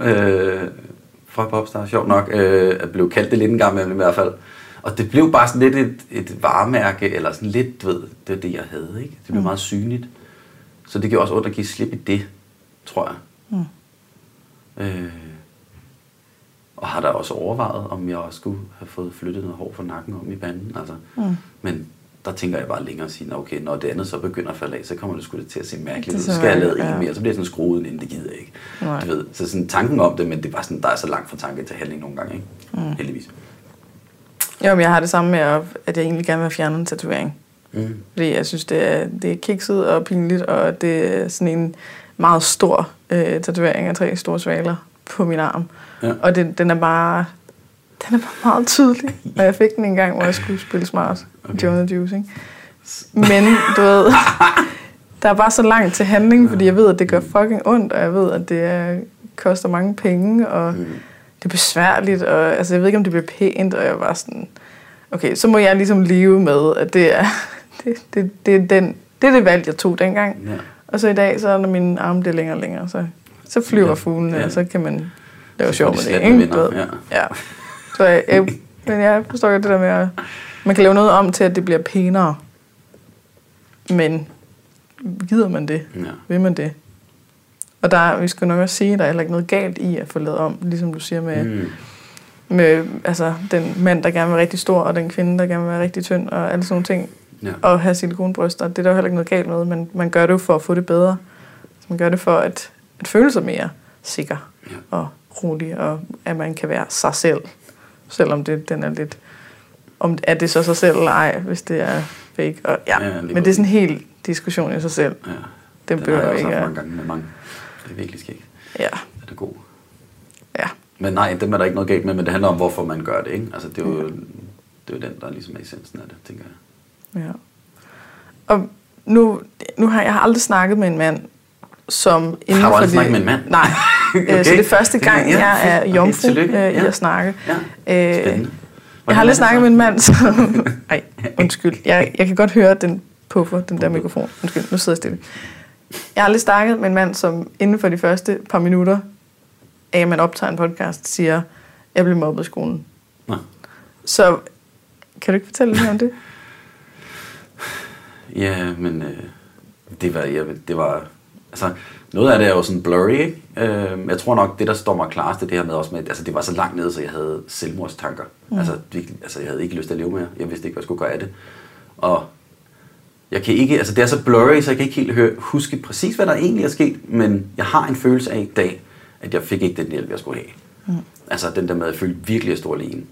øh, fra Popstar, sjovt nok, øh, at blev kaldt det lidt en gang med i hvert fald. Og det blev bare sådan lidt et, et varemærke, eller sådan lidt, du ved, det var det, jeg havde, ikke? Det blev mm. meget synligt. Så det gjorde også ondt at give slip i det, tror jeg. Mm. Øh, og har der også overvejet, om jeg også skulle have fået flyttet noget hår fra nakken om i panden. Altså. Mm. Men der tænker jeg bare længere og sige, okay, når det andet så begynder at falde af, så kommer det sgu til at se mærkeligt ud. Så skal jeg lade ja. en mere, så bliver jeg sådan skruet ind, det gider jeg ikke. Nej. Du ved, så sådan tanken om det, men det er bare sådan, der er så langt fra tanke til handling nogle gange, ikke? Mm. Heldigvis. Jo, men jeg har det samme med, at jeg egentlig gerne vil fjerne en tatovering. Mm. Fordi jeg synes, det er, det er kikset og pinligt, og det er sådan en meget stor øh, tatovering af tre store svaler på min arm. Ja. Og det, den er bare den er bare meget tydelig. Og jeg fik den en gang, hvor jeg skulle spille smart. Okay. Jonah Juice, ikke? Men du ved, der er bare så langt til handling, fordi jeg ved, at det gør fucking ondt, og jeg ved, at det er, koster mange penge, og mm. det er besværligt, og altså, jeg ved ikke, om det bliver pænt, og jeg var sådan, okay, så må jeg ligesom leve med, at det er, det, det, det, er, den, det er det valg, jeg tog dengang. Ja. Og så i dag, så når min arm det længere og længere, så, så flyver ja. fuglene, ja. og så kan man lave sjov med det, ikke? Vinder, ja. ja. Så jeg, jeg, men jeg forstår godt det der med, at man kan lave noget om til, at det bliver pænere. Men gider man det? Ja. Vil man det? Og der, vi skal nok også sige, at der er heller ikke noget galt i at få lavet om, ligesom du siger med, mm. med altså, den mand, der gerne vil være rigtig stor, og den kvinde, der gerne vil være rigtig tynd, og alle sådan nogle ting. Ja. Og have silikonbryster, det er der jo heller ikke noget galt med, men man gør det jo for at få det bedre. Så man gør det for at, at føle sig mere sikker ja. og rolig, og at man kan være sig selv selvom det, den er lidt... Om, er det så sig selv eller ej, hvis det er fake? Og, ja, ja men det er sådan en helt diskussion i sig selv. Ja. Den, den har jeg haft mange gange med mange. Det er virkelig skægt. Ja. Er det god? Ja. Men nej, dem er der ikke noget galt med, men det handler om, hvorfor man gør det, ikke? Altså, det er jo, ja. det er jo den, der ligesom er essensen af det, tænker jeg. Ja. Og nu, nu har jeg har aldrig snakket med en mand, som inden har du aldrig snakket med en mand? Nej. okay. Så det er første gang, ja, jeg er jomfru okay, øh, i at snakke. Ja. Øh, jeg har aldrig snakket med en mand, som... Ej, undskyld. Jeg, jeg kan godt høre den puffer, den der mikrofon. Undskyld, nu sidder jeg stille. Jeg har aldrig snakket med en mand, som inden for de første par minutter, af at man optager en podcast, siger, jeg blev mobbet i skolen. Nej. Så kan du ikke fortælle lidt om det? Ja, men øh, det var, ja, det var altså, noget af det er jo sådan blurry, ikke? Øh, jeg tror nok, det der står mig klarest, det, det her med også med, altså det var så langt nede, så jeg havde selvmordstanker. Mm. Altså, virkelig, altså, jeg havde ikke lyst til at leve mere. Jeg vidste ikke, hvad jeg skulle gøre af det. Og jeg kan ikke, altså det er så blurry, så jeg kan ikke helt høre, huske præcis, hvad der egentlig er sket, men jeg har en følelse af i dag, at jeg fik ikke den hjælp, jeg skulle have. Mm. Altså den der med, at jeg følte virkelig, at jeg stod alene.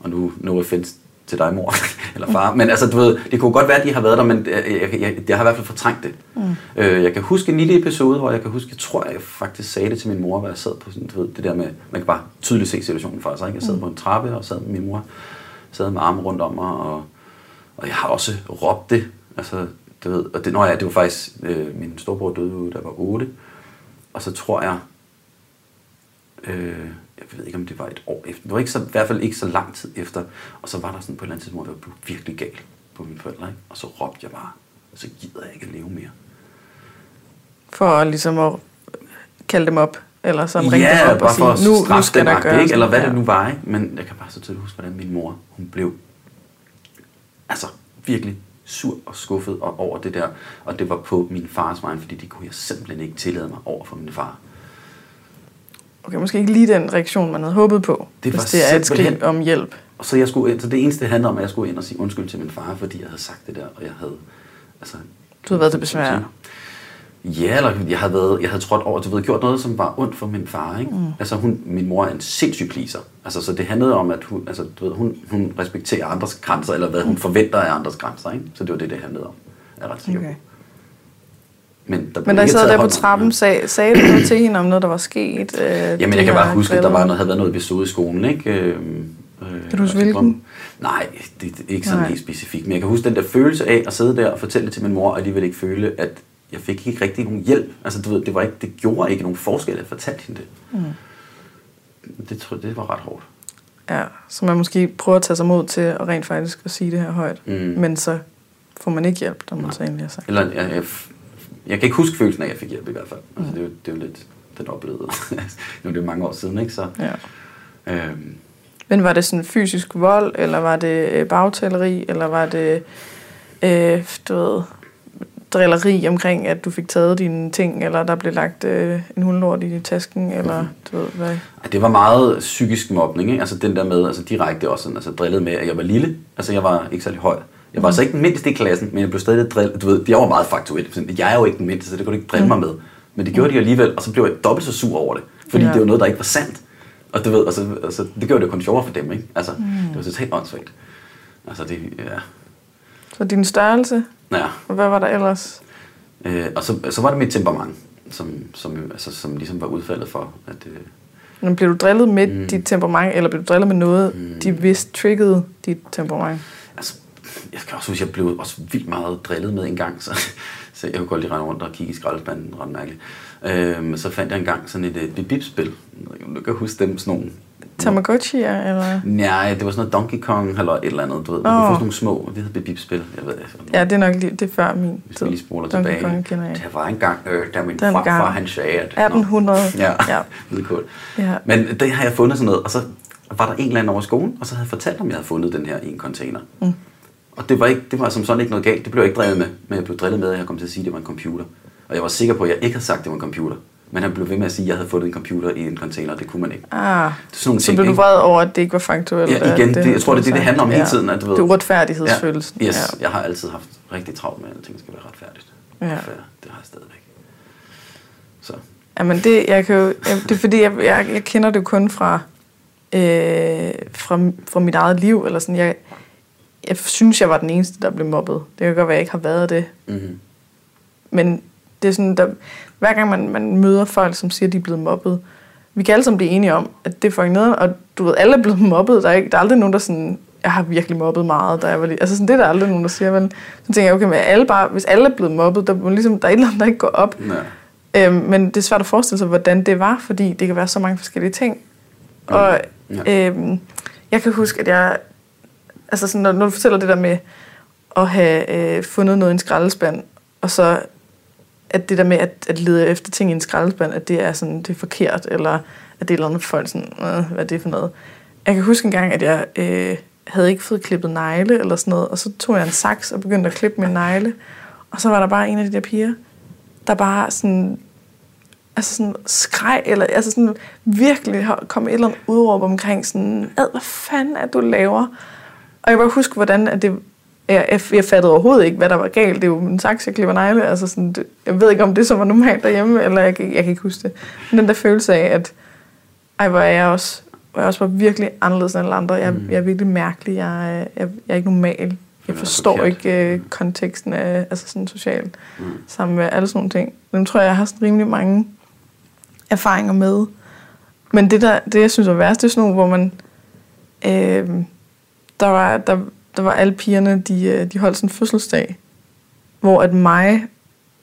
Og nu, no offense til dig, mor eller far. Men altså, du ved, det kunne godt være, at de har været der, men jeg, jeg, jeg, jeg har i hvert fald fortrængt det. Mm. Øh, jeg kan huske en lille episode, hvor jeg kan huske, jeg tror, jeg faktisk sagde det til min mor, hvor jeg sad på sådan, du ved, det der med, man kan bare tydeligt se situationen for sig. Ikke? Jeg sad mm. på en trappe og sad med min mor, sad med armen rundt om mig, og, og jeg har også råbt det. Altså, du ved, og det, når jeg, det var faktisk, øh, min storebror døde, da jeg var 8, og så tror jeg, øh, jeg ved ikke, om det var et år efter. Det var ikke så, i hvert fald ikke så lang tid efter. Og så var der sådan på et eller andet tidspunkt, hvor jeg blev virkelig gal på mine forældre. Ikke? Og så råbte jeg bare, så gider jeg ikke at leve mere. For ligesom at kalde dem op? Eller sådan ringe ja, dem op og sige, nu, nu skal der gøres ikke? Eller hvad ja. det nu var. Ikke? Men jeg kan bare så tydeligt huske, hvordan min mor, hun blev altså virkelig sur og skuffet over det der. Og det var på min fars vej, fordi det kunne jeg simpelthen ikke tillade mig over for min far. Okay, måske ikke lige den reaktion, man havde håbet på, det hvis det er et skridt om hjælp. Og så, jeg skulle, så det eneste det handlede om, at jeg skulle ind og sige undskyld til min far, fordi jeg havde sagt det der, og jeg havde... Altså, du havde været til besvær. Ja, eller jeg havde, været, jeg havde trådt over, du ved, gjort noget, som var ondt for min far. Ikke? Mm. Altså, hun, min mor er en sindssyg pleaser. Altså, så det handlede om, at hun, altså, du ved, hun, hun respekterer andres grænser, eller hvad hun forventer af andres grænser. Ikke? Så det var det, det handlede om. Jeg er ret sikker okay. Men, der Men da I sad der på trappen, sag, sagde du noget til hende om noget, der var sket? Øh, Jamen, jeg kan bare huske, at der var noget, havde været noget episode i skolen. Ikke? Øh, kan du huske hvilken? Nej, det, det er ikke sådan Nej. helt specifikt. Men jeg kan huske den der følelse af at sidde der og fortælle det til min mor, og alligevel ikke føle, at jeg fik ikke rigtig nogen hjælp. Altså, du ved, det, var ikke, det gjorde ikke nogen forskel, at jeg fortalte hende det. Mm. Det, tror, det var ret hårdt. Ja, så man måske prøver at tage sig mod til at rent faktisk at sige det her højt. Mm. Men så får man ikke hjælp, når man Nej. så egentlig har sagt. Eller, jeg, jeg, jeg kan ikke huske følelsen af, at jeg fik hjælp i hvert fald. Altså, det, er jo, det er jo lidt den oplevede. nu er det jo mange år siden, ikke? Så, Ja. øhm, Men var det sådan fysisk vold, eller var det øh, bagtaleri, eller var det øh, du ved, drilleri omkring, at du fik taget dine ting, eller der blev lagt øh, en hundlort i tasken, eller du ved hvad? Ej, Det var meget psykisk mobning, ikke? Altså den der med, altså direkte også sådan, altså drillet med, at jeg var lille. Altså jeg var ikke særlig høj. Jeg var altså ikke den mindste i klassen, men jeg blev stadig drillet. Du ved, jeg var meget faktuelt. Sådan, Jeg er jo ikke den mindste, så det kunne du ikke drille mig med. Men det gjorde de alligevel, og så blev jeg dobbelt så sur over det. Fordi Ja. det var noget, der ikke var sandt. Og du ved, altså, altså, det gjorde det kun sjovere for dem, ikke? Altså, det var totalt åndssvagt. Altså det, ja. Så din størrelse, ja. og hvad var der ellers? Øh, og så, så var det mit temperament, som, som, altså, som ligesom var udfaldet for, at... Øh, Men blev du drillet med Mm. mm. dit temperament, eller blev du drillet med noget, mm. de vidste triggede dit temperament? Jeg kan også huske, at jeg blev også vildt meget drillet med en gang, så, så jeg kunne godt lige rende rundt og kigge i skraldespanden, ret mærkeligt. Øhm, så fandt jeg engang sådan et bip-bip-spil. Jeg ved ikke, om du kan huske dem, sådan nogle... Tamagotchi, eller? Nej, det var sådan noget Donkey Kong eller et eller andet, du ved. Man Åh. kunne få sådan nogle små, det hedder bip-bip-spil. Jeg ved, altså, Ja, det er nok lige, det er før min hvis tid. vi lige spoler Donkey tilbage. Kong kender jeg. Der var engang, øh, der min Den farfar, gang. han sagde, at... 1800. Ja, ja. hvidkål. ja. Men det har jeg fundet sådan noget, og så var der en eller anden over i skolen, og så havde jeg fortalt om, jeg havde fundet den her i en container. Mm. Og det var, ikke, det var som sådan ikke noget galt, det blev jeg ikke drillet med, men jeg blev drillet med, at jeg kom til at sige, at det var en computer. Og jeg var sikker på, at jeg ikke havde sagt, at det var en computer. Men han blev ved med at sige, at jeg havde fundet en computer i en container, og det kunne man ikke. Ah, Det sådan nogle så ting, blev du vred over, at det ikke var faktuelt? Ja, igen, det, jeg tror, det er det, det handler om hele tiden. At, du ved, Det er uretfærdighedsfølelsen. Ja, yes, jeg har altid haft rigtig travlt med, at alting skal være retfærdigt. Ja. Ja. Det har jeg stadigvæk. Så, Jamen det, jeg kan jo, det er fordi, jeg, jeg, jeg kender det jo kun fra, øh, fra, fra mit eget liv. Eller sådan. Jeg, jeg synes, jeg var den eneste, der blev mobbet. Det kan godt være, at jeg ikke har været det. mm-hmm. Men det er sådan, der, hver gang man, man møder folk, som siger, at de er blevet mobbet, vi kan alle sammen blive enige om, at det er fucking nederen, og du ved, alle er blevet mobbet. Der er, ikke, der er aldrig nogen, der sådan, jeg har virkelig mobbet meget, da jeg var lille. Altså sådan, det er der aldrig nogen, der siger, vel? Så tænker jeg, okay, men alle bare, hvis alle er blevet mobbet, der, må ligesom, der er et eller andet, der ikke går op. ja. Øhm, men det er svært at forestille sig, hvordan det var, fordi det kan være så mange forskellige ting. Og Ja. øhm, jeg kan huske, at jeg... Altså sådan, når, når du fortæller det der med at have øh, fundet noget i en skraldespand, og så at det der med at, at lede efter ting i en skraldespand, at det er, sådan, det er forkert, eller at det er noget folk sådan, øh, hvad er det for noget. Jeg kan huske en gang, at jeg øh, havde ikke fået klippet negle eller sådan noget, og så tog jeg en saks og begyndte at klippe min negle, og så var der bare en af de der piger, der bare sådan, altså sådan skreg, eller altså sådan virkelig kom et eller andet udråb omkring sådan, ad, hvad fanden er du laver? Og jeg kan bare huske, hvordan at det, jeg, jeg, jeg fattede overhovedet ikke, hvad der var galt. Det er jo en saks, jeg klipper negle. Altså sådan, det, jeg ved ikke, om det så var normalt derhjemme, eller jeg, kan- jeg kan ikke huske det. Men den der følelse af, at ej, hvor er jeg også, hvor jeg også var virkelig anderledes end alle andre. Jeg, Mm. jeg er virkelig mærkelig. Jeg, er- jeg, jeg er ikke normal. Jeg forstår ikke øh, konteksten af altså sådan socialt Mm. sammen med alle sådan nogle ting. Dem tror jeg, jeg har sådan rimelig mange erfaringer med. Men det, der, det jeg synes var værst, det er sådan nogle, hvor man... Øh, der, var, der, der var alle pigerne, de, øh, de holdt sådan en fødselsdag, hvor at mig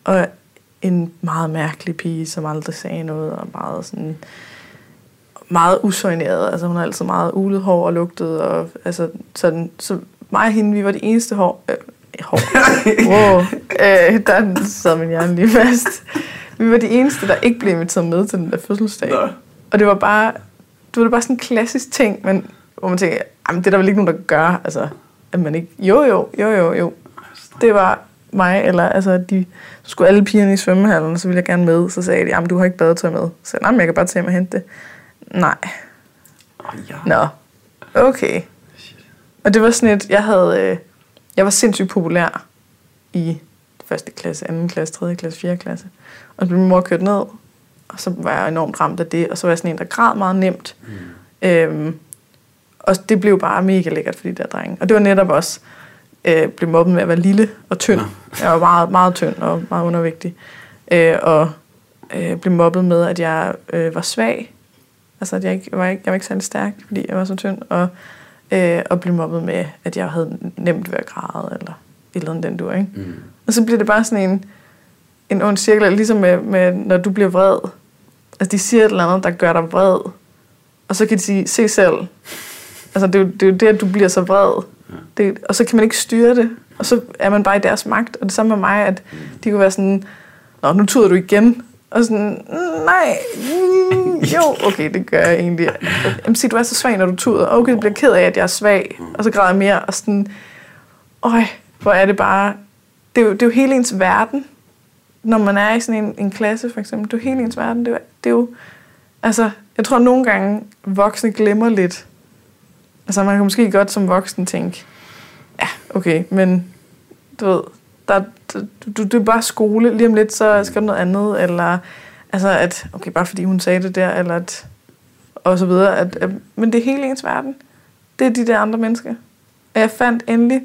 og en meget mærkelig pige, som aldrig sagde noget, og meget sådan meget usøjneret. Altså hun har altid meget ulet hår og lugtet. Og, altså, sådan, så mig og hende, vi var de eneste hår... Øh, hår. Wow. Øh, der sad min hjerne lige fast. Vi var de eneste, der ikke blev inviteret med til den der fødselsdag. Nå. Og det var bare, det var bare sådan en klassisk ting, men, hvor man tænker, jamen, det er der vel ikke nogen, der gør. Altså, at man ikke, jo, jo, jo, jo, jo. Det var mig, eller altså, de så skulle alle pigerne i svømmehallen, så ville jeg gerne med. Så sagde de, jamen, du har ikke badetøj med. Så sagde jeg, nej, men jeg kan bare tage hjem og hente det. Nej. Oh, ja. Nå, okay. Og det var sådan et, jeg havde, øh, jeg var sindssygt populær i første klasse, anden klasse, tredje klasse, fjerde klasse. Og så blev min mor kørt ned, og så var jeg enormt ramt af det, og så var jeg sådan en, der græd meget nemt. Mm. Øhm, og det blev bare mega lækkert for de der drenge. Og det var netop også, øh, blev mobbet med at være lille og tynd. Nå. Jeg var meget, meget tynd og meget undervægtig. Øh, og øh, blev mobbet med, at jeg øh, var svag. Altså, at jeg, ikke, jeg, var ikke, jeg var ikke særlig stærk, fordi jeg var så tynd. Og, øh, og blev mobbet med, at jeg havde nemt ved at græde, eller et eller andet den du, ikke? Mm. Og så bliver det bare sådan en, en ond cirkel, ligesom med, med, når du bliver vred. Altså, de siger et eller andet, der gør dig vred. Og så kan de sige, se selv. Altså, det er, jo, det er jo det, at du bliver så vred. Ja. Det, og så kan man ikke styre det. Og så er man bare i deres magt. Og det samme med mig, at de kunne være sådan, Nå, nu tuder du igen. Og sådan, "Mm, nej, mm, jo, okay, det gør jeg egentlig. Jamen, sig, du er så svag, når du tuder. Okay, jeg bliver ked af, at jeg er svag. Og så græder jeg mere. Og sådan, øj, hvor er det bare... Det er jo, det er jo hele ens verden. Når man er i sådan en, en klasse, for eksempel. Det er jo hele ens verden. Det er, jo- det er jo... Altså, jeg tror nogle gange, voksne glemmer lidt. Altså, man kan måske godt som voksen tænke, ja, okay, men du ved, der, du, du, det er bare skole, lige om lidt, så skal du noget andet, eller altså, at, okay, bare fordi hun sagde det der, eller at, og så videre, at, at, men det er hele ens verden. Det er de der andre mennesker. Og jeg fandt endelig,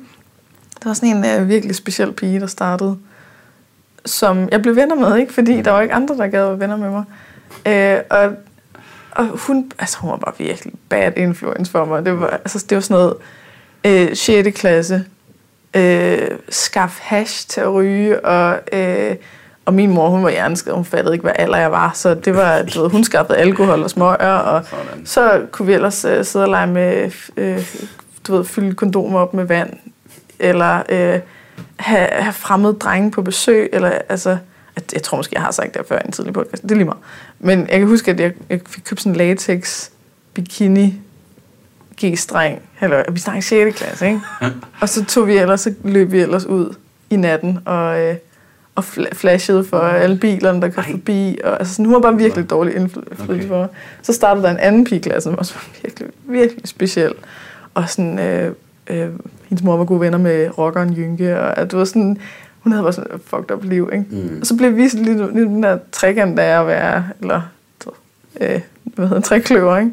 der var sådan en uh, virkelig speciel pige, der startede, som jeg blev venner med, ikke? Fordi der var ikke andre, der gad at være venner med mig. Øh, og, og hun, altså hun var bare virkelig bad influence for mig. Det var, altså, det var sådan noget øh, 6. klasse, øh, skaf hash til at ryge, og, øh, og min mor, hun var hjerneskadet, hun fattede ikke, hvad alder jeg var, så det var, du ved, hun skaffede alkohol og smøger, og Sådan. så kunne vi ellers øh, sidde og lege med, øh, du ved, fylde kondomer op med vand, eller øh, have, have fremmede drenge på besøg, eller altså, jeg tror måske, jeg har sagt det før i en tidlig podcast, det er lige meget. Men jeg kan huske, at jeg, jeg fik købt sådan en latex bikini G-streng, eller vi snakker 6. klasse, ikke? og så tog vi ellers, så løb vi ellers ud i natten, og, øh, og fla- flashede for alle bilerne, der kom Ej. forbi, og altså, hun var bare virkelig dårlig indflydelse Okay. for mig. Så startede der en anden pigeklasse, som også var virkelig, virkelig speciel, og sådan, øh, øh, hendes mor var gode venner med rockeren Jynke, og at det var sådan, hun havde bare sådan et fucked up liv, ikke? Mm. Og så blev vi sådan lidt, lidt den der trekant, der er at være, eller øh, hvad hedder trækløver, ikke?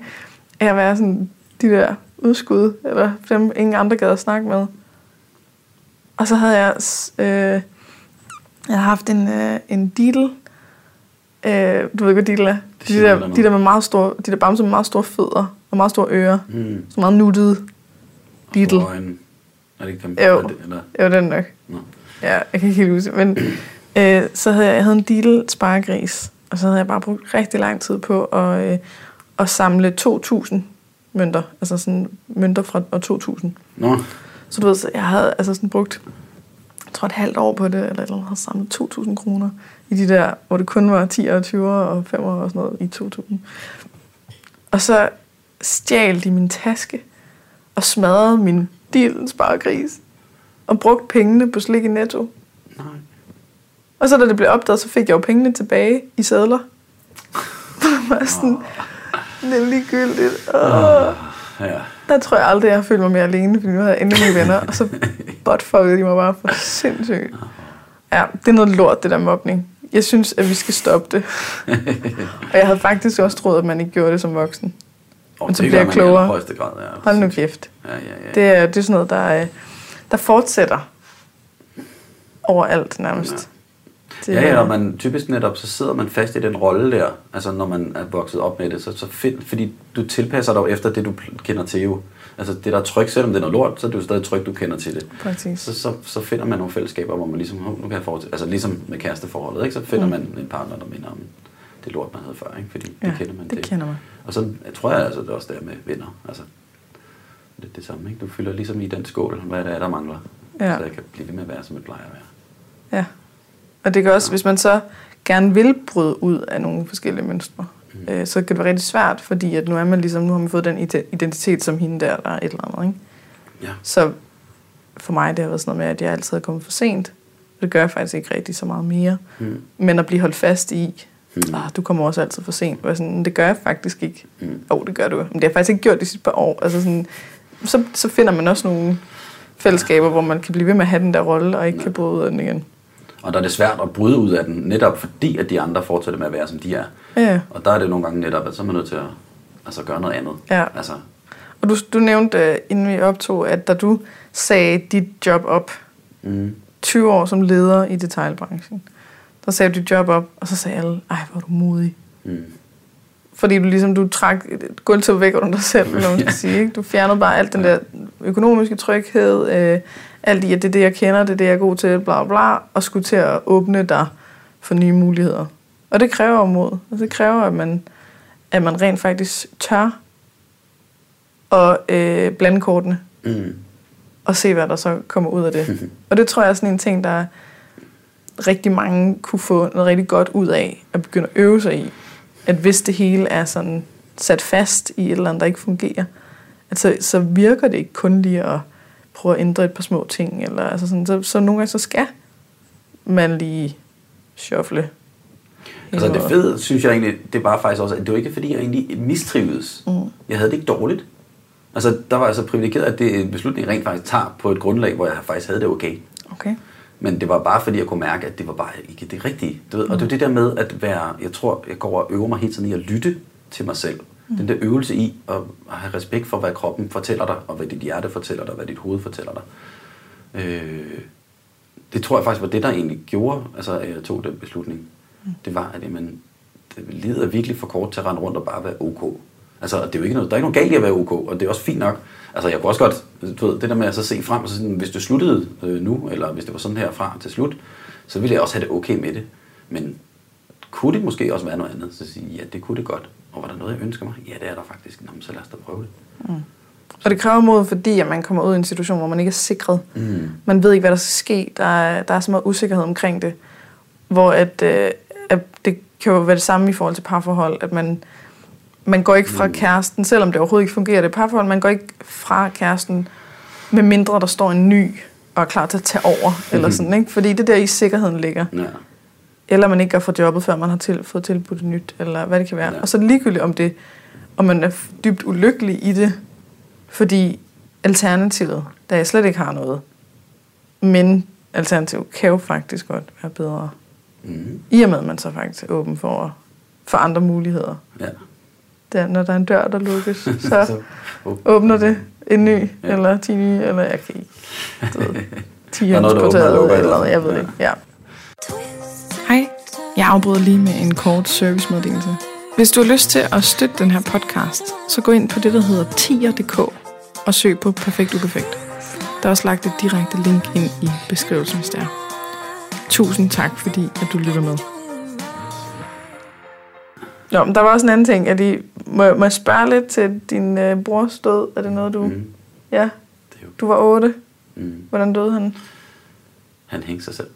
Af at være sådan de der udskud, eller dem ingen andre gad at snakke med. Og så havde jeg, øh, jeg havde haft en, øh, en Diddle, øh, du ved ikke, hvad Diddle er? De der, de der med meget store, de der bamser med meget store fødder, og meget store ører, Mm. så meget nuttede Diddle. Og en, er det ikke dem? Jo. Er det, eller? Jo, den nok. Ja, jeg kan ikke helt huske. Men øh, så havde jeg, jeg havde en Diddle sparegris, og så havde jeg bare brugt rigtig lang tid på at, øh, at samle 2.000 mønter. Altså sådan mønter fra år 2000. Nå, Så du ved, så jeg havde altså sådan brugt, jeg tror et halvt år på det, eller eller havde samlet 2.000 kroner i de der, hvor det kun var 10 og 20 og 5 og sådan noget i 2000. Og så stjal de min taske og smadrede min Diddle sparegris og brugte pengene på slik i netto. nej. Og så da det blev opdaget, så fik jeg jo pengene tilbage i sædler. Var sådan, det er ligegyldigt. Åh. Ja. Der tror jeg aldrig, jeg har følt mig mere alene, fordi nu havde jeg endelig mine venner, og så buttfuckede de mig bare for sindssygt. Ja, det er noget lort, det der mobning. Jeg synes, at vi skal stoppe det. og jeg havde faktisk også troet, at man ikke gjorde det som voksen. Og Men så det bliver jeg klogere. grad, ja. Hold nu kæft. Ja, ja, ja. Det er, det er sådan noget, der, øh, der fortsætter overalt nærmest. Det, Ja, ja, og man, typisk netop, så sidder man fast i den rolle der, altså når man er vokset op med det, så, så find, fordi du tilpasser dig efter det, du kender til jo. Altså det der er tryk, selvom det er noget lort, så er det jo stadig tryk, du kender til det. Præcis. Så, så, så finder man nogle fællesskaber, hvor man ligesom, "Hov, nu kan jeg fortsætte, altså ligesom med kæresteforholdet, ikke? så finder Mm. man en partner, der minder om det lort, man havde før, ikke? fordi Ja, det kender man det kender man. Og så jeg tror jeg altså, det er også der med venner, altså lidt det samme, ikke? Du fylder ligesom i den skål, hvad det er, der mangler, Ja. så jeg kan blive ved med at være, som det plejer at være. Ja. Og det kan også, hvis man så gerne vil bryde ud af nogle forskellige mønstre, Mm. øh, så kan det være rigtig svært, fordi at nu er man ligesom, nu har man fået den ide- identitet som hende der, der er et eller andet, ikke? Ja. Så for mig, det har været sådan noget med, at jeg altid er kommet for sent. Det gør jeg faktisk ikke rigtig så meget mere. Mm. Men at blive holdt fast i, Mm. ah, du kommer også altid for sent. Og jeg sådan, det gør jeg faktisk ikke. Mm. Oh, det gør du. Men det har jeg faktisk ikke gjort de sidste par år. Altså sådan, så, så finder man også nogle fællesskaber, hvor man kan blive ved med at have den der rolle, og ikke Ja. kan bryde ud af den igen. Og der er det svært at bryde ud af den, netop fordi, at de andre fortsætter med at være, som de er. Ja. Og der er det nogle gange netop, at så er man nødt til at altså, gøre noget andet. Ja. Altså, Og du, du nævnte, øh, inden vi optog, at da du sagde dit job op, mm, 20 år som leder i detailbranchen, der sagde du dit job op, og så sagde alle, ej, hvor er du modig. mm, Fordi du ligesom, du trak et gulvtæppe væk under dig selv, eller man skal sige. Ikke? Du fjernede bare alt den der økonomiske tryghed, øh, alt i, at det er det, jeg kender, det er det, jeg er god til, bla bla, og skulle til at åbne dig for nye muligheder. Og det kræver mod. Og det kræver, at man, at man rent faktisk tør og øh, blande kortene, Mm. og se, hvad der så kommer ud af det. og det tror jeg er sådan en ting, der rigtig mange kunne få noget rigtig godt ud af, at begynde at øve sig i. At hvis det hele er sådan sat fast i et eller andet, der ikke fungerer, at så, så virker det ikke kun lige at prøve at ændre et par små ting. Eller, altså sådan, så, så nogle gange så skal man lige shuffle. Altså det fede, synes jeg egentlig, det var faktisk også, at det var ikke fordi, jeg egentlig mistrivedes. Mm. Jeg havde det ikke dårligt. Altså, der var jeg så privilegeret, at det beslutning, rent faktisk tager på et grundlag, hvor jeg faktisk havde det okay. Okay. Men det var bare fordi, jeg kunne mærke, at det var bare ikke det rigtige. Du ved? Og det er det der med at være, jeg tror, jeg går og øver mig hele tiden i at lytte til mig selv. Mm. Den der øvelse i at have respekt for, hvad kroppen fortæller dig, og hvad dit hjerte fortæller dig, og hvad dit hoved fortæller dig. Øh, det tror jeg faktisk var det, der egentlig gjorde, altså, at jeg tog den beslutning. Mm. Det var, at jamen, det, livet er virkelig for kort til at rende rundt og bare være ok. Altså, det er jo ikke noget, der er ikke noget galt i at være ok, og det er også fint nok. Altså, jeg kunne også godt, du ved, det der med at så se frem, så sådan, hvis du sluttede øh, nu, eller hvis det var sådan herfra til slut, så ville jeg også have det okay med det. Men kunne det måske også være noget andet? Så sige, ja, det kunne det godt. Og var der noget, jeg ønsker mig? Ja, det er der faktisk. Nå, så lad os da prøve det. Og det kræver mod, fordi at man kommer ud i en situation, hvor man ikke er sikret. Mm. Man ved ikke, hvad der skal ske. Der er, der er så meget usikkerhed omkring det. Hvor at, øh, at det kan jo være det samme i forhold til parforhold, at man, man går ikke fra kæresten, selvom det overhovedet ikke fungerer, det parforhold, man går ikke fra kæresten, med mindre der står en ny og er klar til at tage over, eller sådan, ikke? Fordi det er der i sikkerheden ligger. Ja. Eller man ikke går fra jobbet, før man har til, fået tilbudt et nyt, eller hvad det kan være. Ja. Og så ligegyldigt, om, det, om man er dybt ulykkelig i det, fordi alternativet, da jeg slet ikke har noget, men alternativet kan jo faktisk godt være bedre. Mm. I og med, at man så faktisk er åben for, for andre muligheder. ja. Der, når der er en dør, der lukkes, så Så, åbner det en ny, Ja. eller ti nye, eller jeg kan ikke. Der er noget, der åbner og lukker, eller eller- jeg ved Ja. ikke. Ja. Hej, jeg afbryder lige med en kort servicemeddelelse. Hvis du har lyst til at støtte den her podcast, så gå ind på det, der hedder tier.dk og søg på Perfekt Uperfekt. Der er også lagt et direkte link ind i beskrivelsen, hvis det er. Tusind tak, fordi at du lytter med. Nå, men der var også en anden ting. Er de, må, må jeg spørge lidt til din øh, brors død? Er det noget, du... Mm. Ja, du var otte. mm. Hvordan døde han? Han hængte sig selv.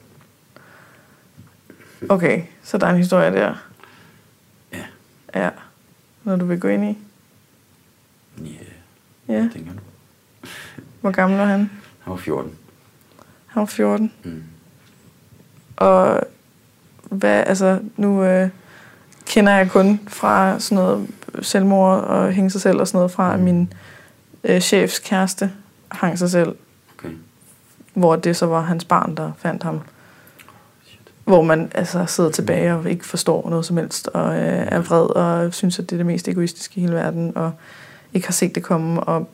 Okay, så der er en historie der. Ja. Ja. Når du vil gå ind i. Ja, Ja. tænker du. Hvor gammel var han? Han var 14. Han var 14. Mm. Og hvad, altså, nu øh, kender jeg kun fra sådan noget selvmord og hænge sig selv og sådan noget fra Mm. min øh, chefs kæreste hang sig selv, Okay. hvor det så var hans barn, der fandt ham. Shit. Hvor man altså sidder tilbage og ikke forstår noget som helst, og øh, er vred og synes, at det er det mest egoistiske i hele verden, og ikke har set det komme. Og,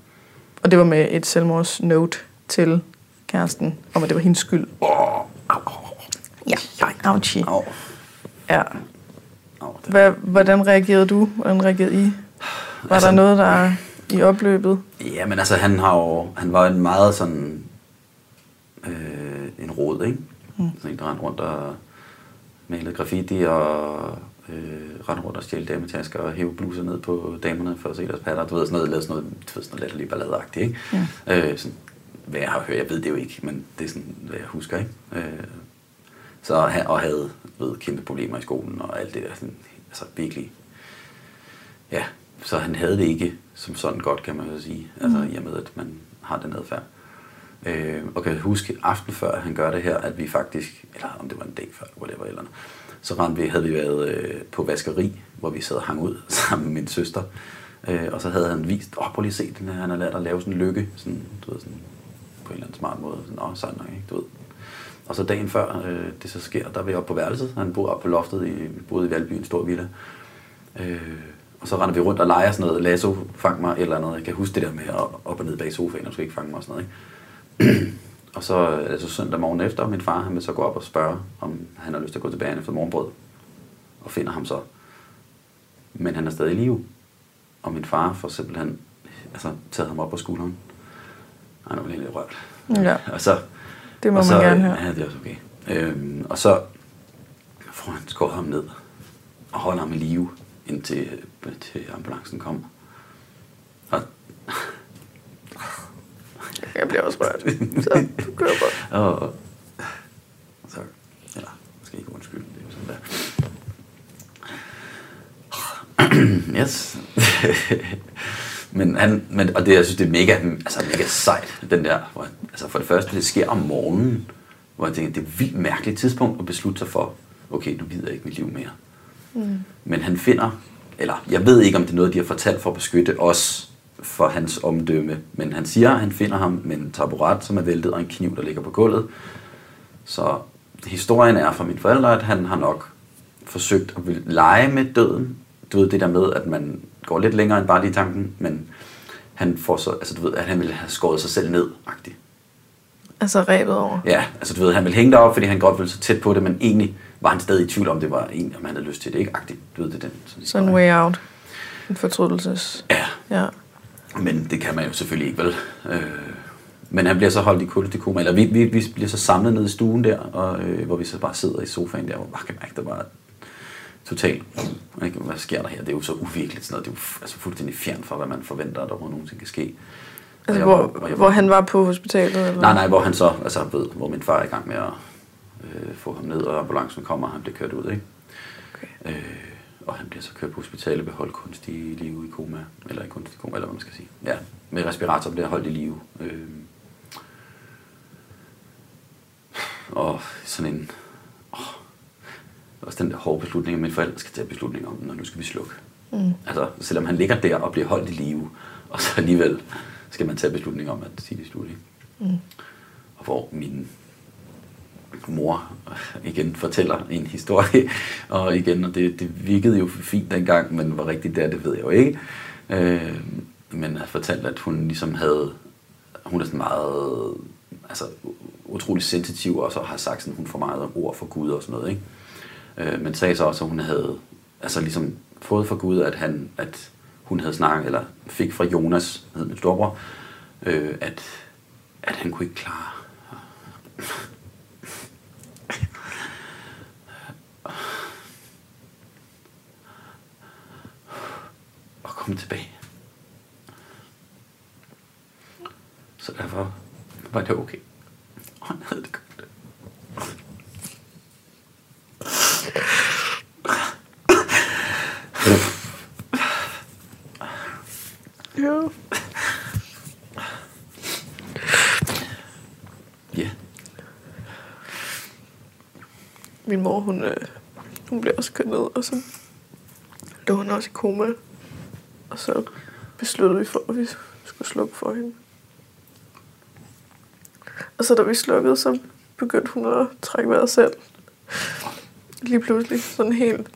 og det var med et selvmordsnote til kæresten, om at det var hendes skyld. Åh, au, Ja, ouchie. au, Ja. Hvad, hvordan reagerede du? Hvordan reagerede I? Var Altså- der noget, der i opløbet? Ja, men altså, han har jo, han var en meget sådan, øh, en rod, ikke? Mm. Sådan en, der rendte rundt og malede graffiti og øh, rendte rundt og stjælte dametasker og hæve bluser ned på damerne for at se deres patter. Du ved, sådan noget, lavede sådan noget, du ved, sådan noget latterligt balladeagtigt, ikke? Ja. Øh, sådan, hvad jeg har hørt, jeg ved det jo ikke, men det er sådan, hvad jeg husker, ikke? Øh, så og havde ved, kæmpe problemer i skolen og alt det der, sådan, altså virkelig, ja, så han havde det ikke som sådan godt, kan man jo sige, altså i og med, at man har den adfærd. Øh, og kan jeg huske aften før han gør det her, at vi faktisk, eller om det var en dag før, whatever, eller noget, så rendte vi, havde vi været øh, på vaskeri, hvor vi sad og hang ud sammen med min søster. Øh, og så havde han vist, åh, prøv lige at se den her, han har lært at lave sådan en lykke, sådan, du ved, sådan, på en eller anden smart måde. Sådan, åh, sådan nok, ikke, du ved. Og så dagen før øh, det så sker, der er vi oppe på værelset. Han bor oppe på loftet, i, vi boede i Valby, en stor villa. Øh, og så render vi rundt og leger sådan noget, lasso, fang mig, eller noget. Jeg kan huske det der med at op og ned bag sofaen, og du skal ikke fange mig og sådan noget, ikke? og så er det så søndag morgen efter, min far han vil så gå op og spørge, om han har lyst til at gå tilbage efter morgenbrød. Og finder ham så. Men han er stadig i live. Og min far får simpelthen altså, taget ham op på skulderen. Han er jo lidt rørt. Ja, Og så, det må og man så, gerne høre. Ja, det er også okay. Øhm, og så får han skåret ham ned og holder ham i live, indtil til ambulancen kommer. Og også rørt. Så du kører bare. Og, så, eller, måske ikke undskyld, det er sådan der. yes. men han, men, og det, jeg synes, det er mega, altså, mega sejt, den der, hvor, altså for det første, det sker om morgenen, hvor jeg tænker, det er et vildt mærkeligt tidspunkt at beslutte sig for, okay, nu gider jeg ikke mit liv mere. Mm. Men han finder, eller jeg ved ikke, om det er noget, de har fortalt for at beskytte os for hans omdømme, men han siger, at han finder ham med en taburet, som er væltet, og en kniv, der ligger på gulvet. Så historien er fra mine forældre, at han har nok forsøgt at lege med døden. Du ved det der med, at man går lidt længere end bare lige tanken, men han får så, altså du ved, at han ville have skåret sig selv ned, agtigt. Altså rebet over. Ja, altså du ved, han ville hænge derop, fordi han godt ville så tæt på det, men egentlig var han stadig i tvivl om, det var en, om han havde lyst til det, ikke? Agtigt, du ved det den. Sådan Så en historie. way out. En fortrydelses. Ja, Ja. men det kan man jo selvfølgelig ikke, vel? Øh, men han bliver så holdt i kunstig koma, eller vi, vi, vi bliver så samlet nede i stuen der, og, øh, hvor vi så bare sidder i sofaen der, hvor bare kan mærke, der var totalt, ikke? hvad sker der her? Det er jo så uvirkeligt, sådan noget. det er jo altså fuldstændig fjern fra, hvad man forventer, at der hvor nogensinde kan ske. Altså, jeg hvor, var- og jeg hvor han var på hospitalet? Eller? Nej, nej, hvor han så, altså ved, hvor min far er i gang med at øh, få ham ned, og ambulancen kommer, og han bliver kørt ud, ikke? Okay. Øh, og han bliver så kørt på hospitalet ved holdt kunstig live i koma, eller i kunstig koma, eller hvad man skal sige. Ja, med respirator bliver holdt i live. Øh, og sådan en, også den der hårde beslutning, at mine forældre skal tage beslutning om, når nu skal vi slukke. Mm. Altså, selvom han ligger der og bliver holdt i live, og så alligevel skal man tage beslutning om at sige det slut, ikke? Mm. Og hvor min mor igen fortæller en historie, og igen, og det, det virkede jo fint dengang, men hvor rigtigt det er, det ved jeg jo ikke. Øh, men har fortalt, at hun ligesom havde, hun er sådan meget, altså utrolig sensitiv, og så har sagt sådan, hun får meget ord for Gud og sådan noget, ikke? Øh, men sagde så også, at hun havde, altså ligesom fået for Gud, at han, at hun havde snakket, eller fik fra Jonas, hed min storbror, øh, at, at han kunne ikke klare at komme tilbage. Så derfor var det okay. Og han havde det godt. Ja. Ja. Min mor, hun, øh, hun blev også kørt ned, og så lå hun også i koma. Og så besluttede vi for, at vi skulle slukke for hende. Og så da vi slukkede, så begyndte hun at trække vejret selv. Lige pludselig, sådan helt...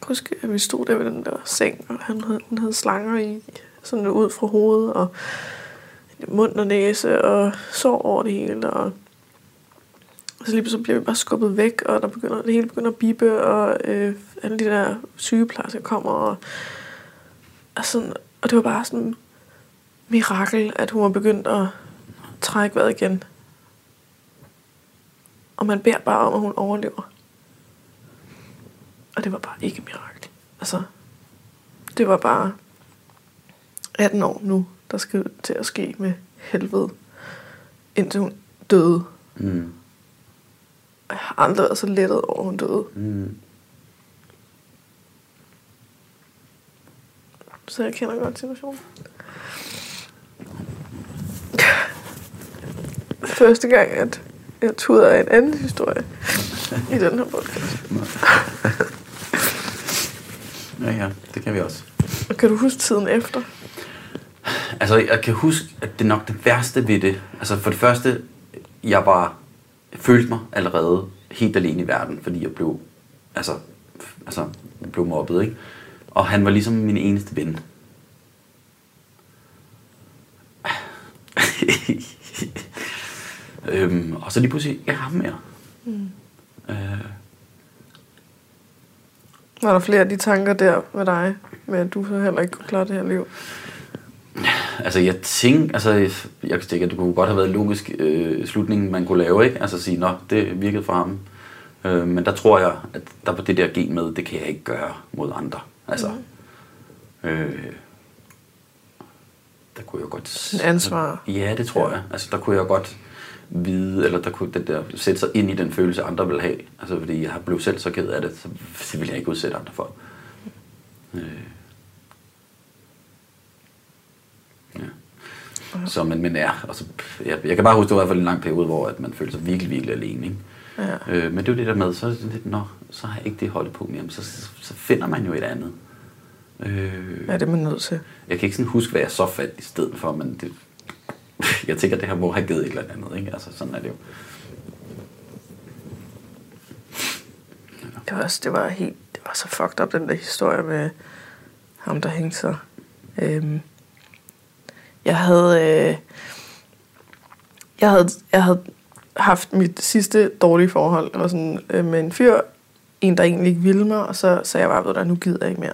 Jeg husker, at vi stod der ved den der seng, og han havde, hun havde slanger i, sådan ud fra hovedet, og mund og næse, og sår over det hele, og så lige pludselig bliver vi bare skubbet væk, og der begynder, det hele begynder at bibe, og øh, alle de der sygeplejersker kommer, og, og, sådan, og det var bare sådan mirakel, at hun var begyndt at trække vejret igen. Og man beder bare om, at hun overlever. Og det var bare ikke mirakel. Altså, det var bare 18 år nu, der skal til at ske med helvede, indtil hun døde. Mm. Jeg har aldrig været så lettet over, hun døde. Mm. Så jeg kender godt situationen. Første gang, at jeg tuder af en anden historie i den her podcast. Ja, ja, det kan vi også. Og kan du huske tiden efter? Altså, jeg kan huske, at det er nok det værste ved det. Altså, for det første, jeg var, følte mig allerede helt alene i verden, fordi jeg blev, altså, altså, jeg blev mobbet, ikke? Og han var ligesom min eneste ven. øhm, og så lige pludselig, ikke ham mere. Mm. Øh, Var der flere af de tanker der med dig, med at du så heller ikke kunne klare det her liv? Altså, jeg tænker, altså, jeg kan tænke, at det kunne godt have været en logisk øh, slutning, man kunne lave, ikke? Altså sige, nå, det virkede for ham. Øh, men der tror jeg, at der på det der gen med, det kan jeg ikke gøre mod andre. Altså, øh, der kunne jeg godt... En ansvar. Ja, det tror jeg. Altså, der kunne jeg godt vide, eller der kunne den der sætte sig ind i den følelse, andre vil have. Altså, fordi jeg har blevet selv så ked af det, så det vil jeg ikke udsætte andre for. Øh. Så, men, men ja, altså, jeg, jeg kan bare huske, det var i hvert fald en lang periode, hvor at man følte sig virkelig, virkelig alene. Ikke? Ja. Øh, men det er jo det der med, så er lidt, nå, så har jeg ikke det holdepunkt mere, så, så finder man jo et andet. Øh, Ja, det er man nødt til. jeg kan ikke sådan huske, hvad jeg så fandt i stedet for, men det, jeg tænker, det her må have givet et eller andet, ikke? Altså, sådan er det jo. Det var, også, det var helt, det var så fucked up, den der historie med ham, der hængte sig. Øhm, jeg havde, øh, jeg havde, jeg havde haft mit sidste dårlige forhold, eller sådan, øh, med en fyr, en, der egentlig ikke ville mig, og så sagde jeg bare, ved du, nu gider jeg ikke mere.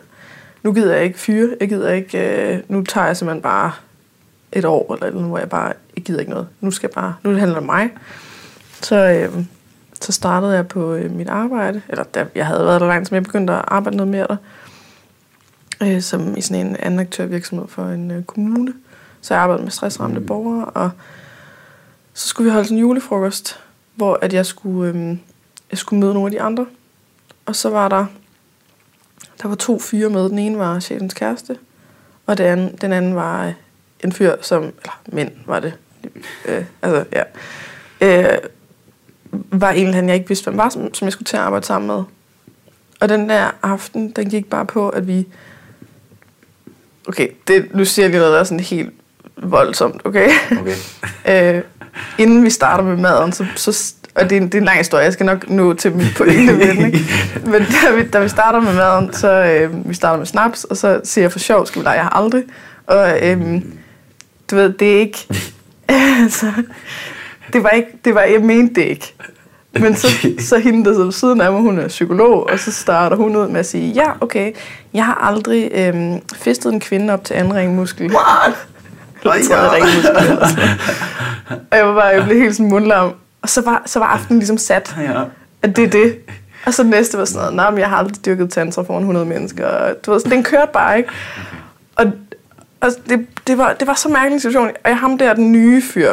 Nu gider jeg ikke fyre, jeg gider ikke, øh, nu tager jeg simpelthen bare et år, eller noget, hvor jeg bare, jeg gider ikke noget. Nu skal jeg bare, nu handler det om mig. Så, øh, så startede jeg på øh, mit arbejde, eller da jeg havde været der langt, som jeg begyndte at arbejde noget mere der, øh, som i sådan en anden aktørvirksomhed for en øh, kommune. Så jeg arbejdede med stressramte Mm. borgere, og så skulle vi holde sådan en julefrokost, hvor at jeg skulle, øh, jeg skulle møde nogle af de andre. Og så var der, der var to fyre med. Den ene var chefens kæreste, og den anden, den anden var øh, en fyr, som, eller mænd var det, øh, altså ja, øh, var en eller anden, jeg ikke vidste, hvem var, som, som jeg skulle til at arbejde sammen med. Og den der aften, den gik bare på, at vi... Okay, det, nu siger jeg lige noget, der er sådan helt voldsomt, okay? Okay. øh, inden vi starter med maden, så, så og det er, en, det er en lang historie, jeg skal nok nå til min pointe med den, ikke? Men da vi, da vi starter med maden, så øh, vi starter med snaps, og så siger jeg for sjov, skal vi lege, jeg har aldrig. Og øh, du ved, det er ikke... altså, det var ikke, det var, jeg mente det ikke. Men så, så hende, der sidder ved siden af mig, hun er psykolog, og så starter hun ud med at sige, ja, okay, jeg har aldrig øhm, fistet en kvinde op til anden ringmuskel. What? Ringmuskel. eller sådan. Og jeg var bare, jeg blev helt sådan mundlam. Og så var, så var aftenen ligesom sat, Ja. at det er det. Og så næste var sådan noget, nej, men jeg har aldrig dyrket tantra foran 100 mennesker. Og, du ved, så den kørte bare, ikke? Og, og det, det, var, det var så mærkelig en situation. Og jeg, ham der, den nye fyr,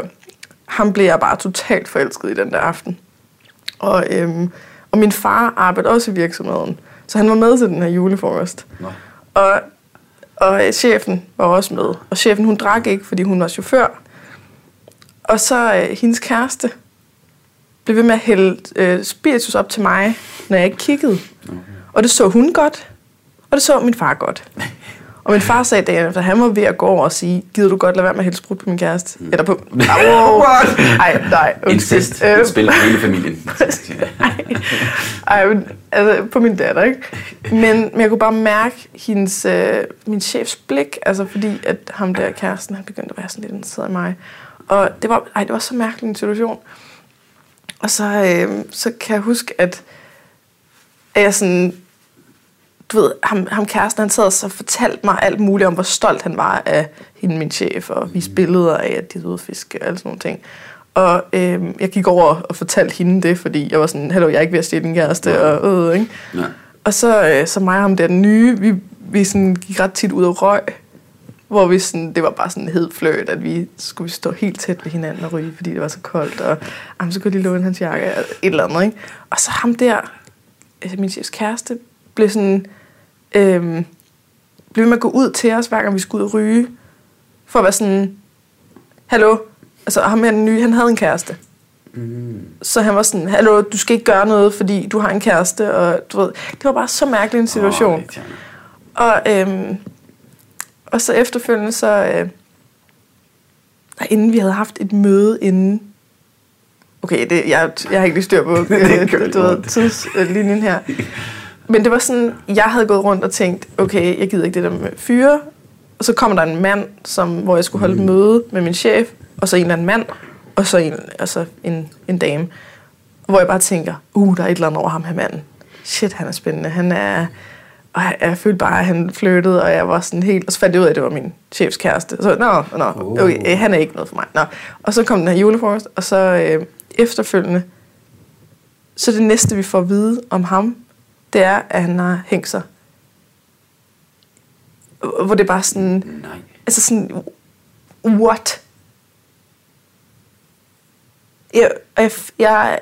ham blev jeg bare totalt forelsket i den der aften. Og, øhm, og min far arbejdede også i virksomheden, så han var med til den her julefrokost. Nå. Og, og øh, chefen var også med. Og chefen, hun drak ikke, fordi hun var chauffør. Og så øh, hendes kæreste blev ved med at hælde øh, spiritus op til mig, når jeg ikke kiggede. Og det så hun godt, og det så min far godt. Og min far sagde dagen efter, han var ved at gå over og sige, gider du godt lade være med at hælde sprut på min kæreste? Mm. Eller på... Au, Ej, nej. undskyld. Incest. Øh, Det spiller hele familien. ej, men, altså på min datter, ikke? Men, men jeg kunne bare mærke hendes, øh, min chefs blik, altså fordi at ham der kæresten, han begyndte at være sådan lidt interesseret i mig. Og det var, ej, det var så mærkelig en situation. Og så, øh, så kan jeg huske, at, at jeg sådan, du ved, ham, ham kæresten, han sad og så fortalte mig alt muligt om, hvor stolt han var af hende, min chef, og viste billeder af, at de at fiske og alle sådan nogle ting. Og øh, jeg gik over og fortalte hende det, fordi jeg var sådan, hallo, jeg er ikke ved at stjæle din kæreste, og øh, ikke? Ja. Og så, øh, så mig og ham der den nye, vi, vi sådan gik ret tit ud og røg, hvor vi sådan, det var bare sådan en hed fløjt, at vi skulle stå helt tæt ved hinanden og ryge, fordi det var så koldt, og jamen, så kunne lige låne hans jakke, og et eller andet, ikke? Og så ham der, altså min chefs kæreste, blev sådan, øhm, blev med at gå ud til os, hver gang vi skulle ud og ryge, for at være sådan, hallo, altså ham her den nye, han havde en kæreste. Mm. Så han var sådan, hallo, du skal ikke gøre noget, fordi du har en kæreste, og du ved, det var bare så mærkelig en situation. Irriterende. Og, øhm, og så efterfølgende, så øh, inden vi havde haft et møde inden, okay, det, jeg, jeg har ikke lige styr på Det øh, gør du, ved, tidslinjen her. Men det var sådan, jeg havde gået rundt og tænkt, okay, jeg gider ikke det der med fyre. Og så kommer der en mand, som, hvor jeg skulle holde et møde med min chef, og så en eller anden mand, og så en, altså en, en dame. Hvor jeg bare tænker, uh, der er et eller andet over ham her manden. Shit, han er spændende. Han er... Og jeg, jeg følte bare, at han flyttede, og jeg var sådan helt... Og så fandt jeg ud af, at det var min chefs kæreste. Så, nå, nå, okay, øh, han er ikke noget for mig. Nå. Og så kom den her julefrokost, og så øh, efterfølgende, så det næste, vi får at vide om ham, det er, at han har hængt sig. Hvor det er bare sådan... Nej. Altså sådan... what? Jeg, jeg, jeg,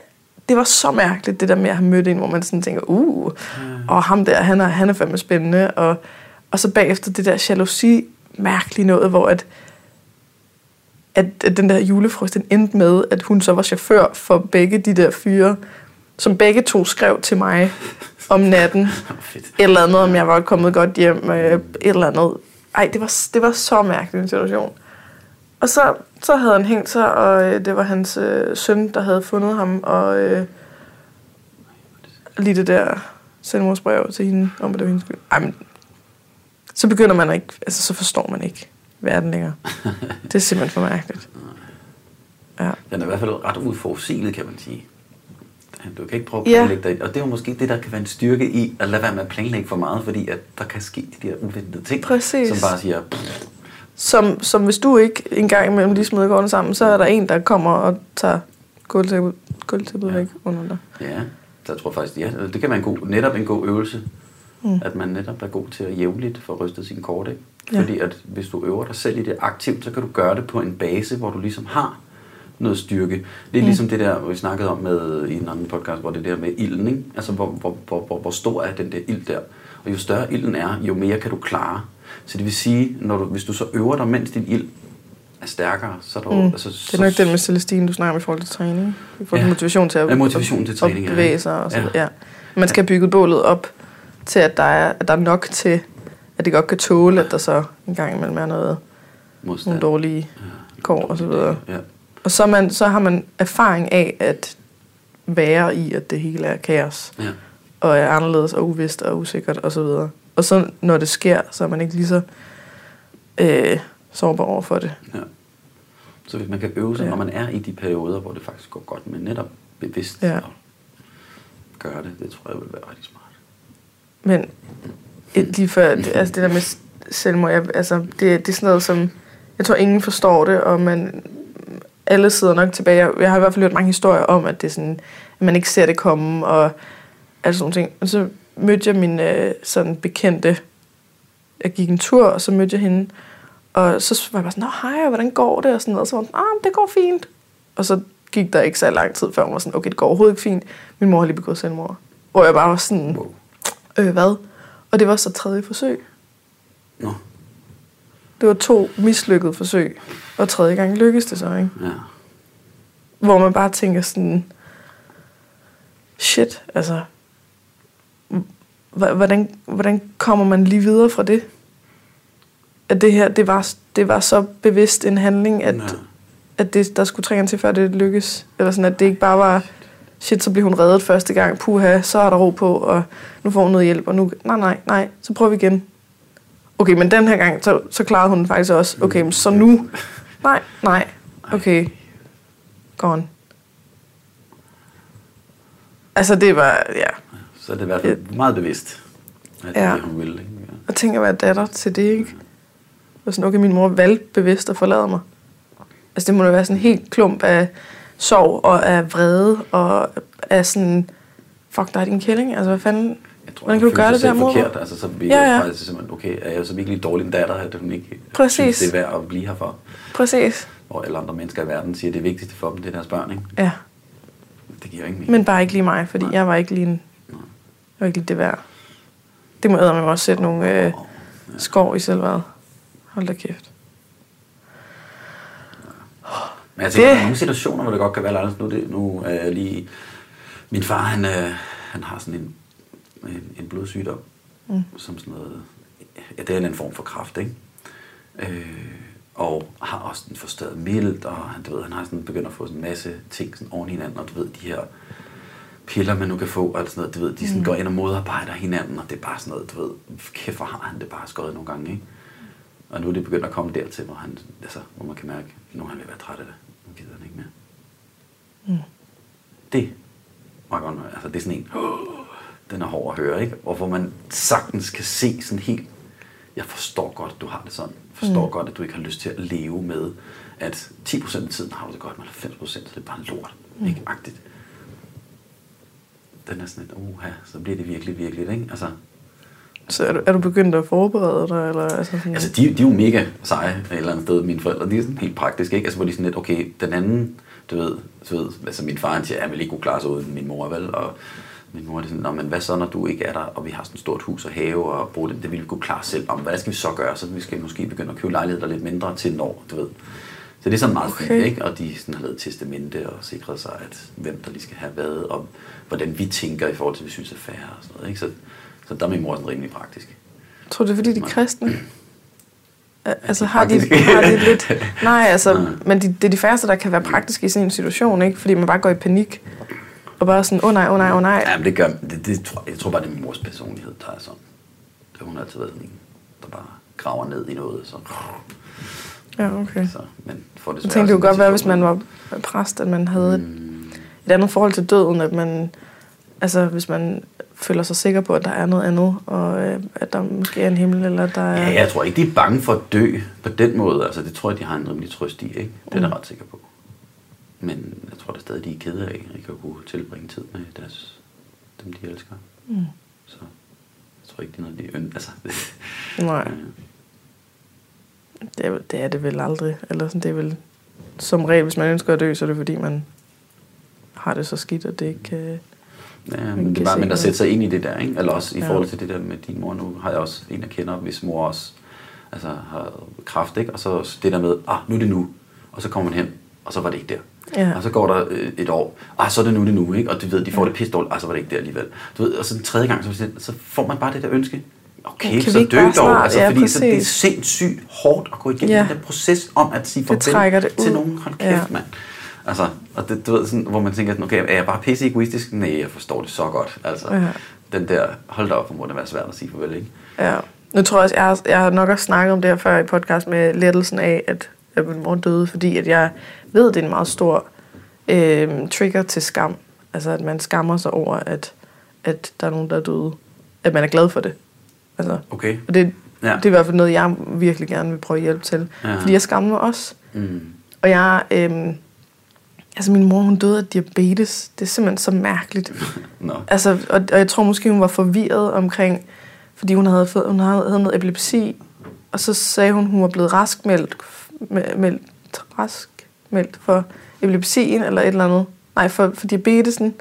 det var så mærkeligt, det der med at have mødt en, hvor man sådan tænker, uh, og ham der, han er, han er fandme spændende. Og, og så bagefter det der jalousi mærkelige noget, hvor at, at, at den der julefrost, den endte med, at hun så var chauffør for begge de der fyre, som begge to skrev til mig om natten. Fedt. Et eller andet, om jeg var kommet godt hjem, øh, et eller andet. Ej, det var, det var så mærkelig en situation. Og så, så havde han hængt sig, og øh, det var hans øh, søn, der havde fundet ham, og øh, lige det der selvmordsbrev til hende, om at det var hendes skyld. Ej, men så begynder man ikke, altså så forstår man ikke verden længere. Det er simpelthen for mærkeligt. Ja. Den er i hvert fald ret uforudsigeligt, kan man sige. Du kan ikke prøve at Ja. planlægge dig. Og det er jo måske det, der kan være en styrke i, at lade være med at planlægge for meget, fordi at der kan ske de der uventede ting, Præcis. som bare siger, "Pff, Som, som hvis du ikke en gang imellem lige smider gården sammen, så er der en, der kommer og tager gulvtæppet, gulvtæppet Ja. væk under dig. ja, jeg tror faktisk, ja, det kan være en god, netop en god øvelse, mm. at man netop er god til at jævnligt få rystet sin kort, ikke? Ja. Fordi at hvis du øver dig selv i det aktivt, så kan du gøre det på en base, hvor du ligesom har noget styrke. Det er Mm. ligesom det der, vi snakkede om med, i en anden podcast, hvor det der med ilden, ikke? Altså, hvor, hvor, hvor, hvor, hvor stor er den der ild der? Og jo større ilden er, jo mere kan du klare. Så det vil sige, når du, hvis du så øver dig, mens din ild er stærkere, så er der Mm. altså, Det er nok den med Celestine, du snakker om i forhold til træning. I forhold til Ja. motivation til at, Ja, motivation til træning, at ja. bevæge sig. Og så, Ja. ja. ja. Man skal have bygget bålet op til, at der, er, at der er nok til, at det godt kan tåle, at der så en gang imellem er noget, modstand. nogle dårlige kår og så videre. Ja. Og så, man, så har man erfaring af at være i, at det hele er kaos. ja. og er anderledes og uvist og usikkert og så videre. Og så når det sker, så er man ikke lige så øh, sårbar over for det. Ja. Så hvis man kan øve sig, Ja. ja. når man er i de perioder, hvor det faktisk går godt, men netop bevidst Ja. at gøre det, det tror jeg vil være rigtig smart. Men et, lige før, det, altså det der med selvmord, jeg, altså det, det er sådan noget, som jeg tror ingen forstår det, og man, alle sidder nok tilbage. Jeg, har i hvert fald hørt mange historier om, at det er sådan, at man ikke ser det komme, og alle sådan ting. Og så mødte jeg min øh, sådan bekendte, jeg gik en tur, og så mødte jeg hende, og så var jeg bare sådan, Nå, hej, hvordan går det? Og sådan noget. Og så var hun, ah, det går fint. Og så gik der ikke så lang tid, før hun var sådan, okay, det går overhovedet ikke fint. Min mor har lige begået selvmord. Hvor jeg bare var sådan, øh, hvad? Og det var så tredje forsøg. Nå, Det var to mislykkede forsøg, og tredje gang lykkedes det så, ikke? ja. Hvor man bare tænker sådan, shit, altså, hvordan, hvordan kommer man lige videre fra det? At det her, det var, det var så bevidst en handling, at, at det, der skulle tre gange til, før det lykkes. Eller sådan, at det ikke bare var, shit, så blev hun reddet første gang, puha, så er der ro på, og nu får hun noget hjælp, og nu, nej, nej, nej, så prøver vi igen. Okay, men den her gang, så, så klarede hun faktisk også, okay, men så nu, nej, nej, okay, gone. Altså, det var, ja. Så er det i hvert fald meget bevidst, at Ja. det, hun vil. Ikke? Ja. Og tænk at være datter til det, ikke? Og sådan, okay, min mor valgte bevidst at forlade mig. Altså, det må da være sådan en helt klump af sorg og af vrede og af sådan, fuck dig, din kælling. Altså, hvad fanden? Jeg tror, Hvordan kan du gøre det der mod forkert. Altså, så vil Ja, ja, ja. ja. faktisk simpelthen, okay, er jeg så virkelig dårlig en datter, at hun ikke Præcis. synes, det er værd at blive her for? Præcis. Og alle andre mennesker i verden siger, at det vigtigste for dem, det er deres børn, ikke? Ja, Det giver ingen mening. men bare ikke lige mig, fordi Nej. jeg var ikke lige, en, jeg var ikke lige det værd. Det må jeg også sætte nogle øh, skår i selvværd. Hold da kæft. Men jeg tænker, Det- der er nogle situationer, hvor det godt kan være anderledes. Nu, er det, nu er jeg lige... Min far, han, øh, han har sådan en, en, en blodsygdom, mm. som sådan noget... Ja, det er en form for kræft, ikke? Øh, og har også en forstørret mild, og han, du ved, han har sådan begyndt at få sådan en masse ting sådan oven i hinanden, og du ved, de her piller, man nu kan få, og sådan noget, du ved, de sådan mm. går ind og modarbejder hinanden, og det er bare sådan noget, du ved, kæft, hvor har han det bare skåret nogle gange, ikke? Og nu er det begyndt at komme dertil, hvor, han, altså, hvor man kan mærke, at nu er han ved at være træt af det. Nu gider han ikke mere. Mm. Det var godt nok, altså det er sådan en, den er hård at høre, ikke? Og hvor man sagtens kan se sådan helt, jeg forstår godt, at du har det sådan. Jeg forstår mm. godt, at du ikke har lyst til at leve med, at 10% af tiden har du det godt, men 90% så det er bare lort. Mm. Ikke agtigt. Den er sådan et, uha, så bliver det virkelig, virkelig, ikke? Altså, Så er du, er du begyndt at forberede dig? Eller, altså sådan, Altså, de, de er jo mega seje et eller andet sted, mine forældre. De er sådan helt praktiske, ikke? Altså, hvor de er sådan lidt, okay, den anden, du ved, du ved altså min far han siger, at jeg vil ikke kunne klare sig uden min mor, vel? Og min mor er sådan, Nå, men hvad så, når du ikke er der, og vi har sådan et stort hus og have, og bruge det, det vil vi kunne klare selv. Om hvad skal vi så gøre? Så vi skal måske begynde at købe lejligheder lidt mindre til når, du ved. Så det er sådan meget okay. Fint, ikke? Og de sådan har lavet testamente og sikret sig, at hvem der lige skal have hvad, og hvordan vi tænker i forhold til, hvad vi synes er fair og sådan noget, ikke? Så, så der er min mor sådan rimelig praktisk. Tror du, det er, fordi de er kristne? Al- Altså har de, har de lidt... Nej, altså, Nej. men de, det er de færreste, der kan være praktiske i sådan en situation, ikke? Fordi man bare går i panik. Og bare sådan, åh oh, nej, åh oh, nej, åh oh, nej. Ja, men det gør, det, det, tror, jeg tror bare, det er min mors personlighed, der er sådan. Det, hun har altid været sådan en, der bare graver ned i noget. Så, Ja, okay. så, men for det Jeg tænkte, det kunne godt være, hvis man var præst, at man havde et, Mm, et andet forhold til døden, at man, altså hvis man føler sig sikker på, at der er noget andet, og øh, at der måske er en himmel, eller der er... ja, jeg tror ikke, de er bange for at dø på den måde. Altså, det tror jeg, de har en rimelig trøst i, ikke? Det er jeg da ret sikker på. Men jeg tror da stadig, de er kede af ikke at kunne tilbringe tid med deres, dem, de elsker. Mm. Så jeg tror ikke, det er noget, de ønsker. Altså, Nej, øh, det er, det er det vel aldrig. Eller sådan, det er vel som regel, hvis man ønsker at dø, så er det fordi, man har det så skidt, at det ikke kan... Ja, men det er bare, men at sætte sig ind i det der, ikke? Eller også i Ja. forhold til det der med din mor, nu har jeg også en, jeg kender, hvis mor også altså, har kraft, ikke? Og så det der med, ah, nu er det nu. Og så kommer man hen, og så var det ikke der. Ja. Og så går der øh, et år, ah, så er det nu, det nu, ikke? Og du ved, de får det pisse dårligt, ah, så var det ikke der alligevel. Du ved, og så den tredje gang, så, så får man bare det der ønske. Okay, Kan så dø dog. snart? Altså, Ja, fordi så det er sindssygt hårdt at gå igennem Ja. den der proces om at sige farvel til nogen. Hold kæft, Ja. mand. Altså, og det, du ved, sådan, hvor man tænker, okay, er jeg bare pisse egoistisk? Nej, jeg forstår det så godt. Altså, Ja. den der, hold da op, hvor må det være svært at sige farvel, ikke? Ja. Nu tror jeg også, jeg har, jeg har nok også snakket om det her før i podcast med lettelsen af, at, at min mor døde, fordi at jeg ved, at det er en meget stor øh, trigger til skam. Altså, at man skammer sig over, at, at der er nogen, der er døde. At man er glad for det. Altså, Okay. og det, Ja. det er i hvert fald noget, jeg virkelig gerne vil prøve at hjælpe til. Ja. Fordi jeg skammer mig også. Mm. Og jeg, øhm, altså min mor, hun døde af diabetes. Det er simpelthen så mærkeligt. Nå. Altså, og, og jeg tror måske, hun var forvirret omkring, fordi hun havde, fået, hun havde, havde noget epilepsi, og så sagde hun, hun var blevet raskmeldt, me- meldt, raskmeldt for epilepsien eller et eller andet. Nej, for, for diabetesen.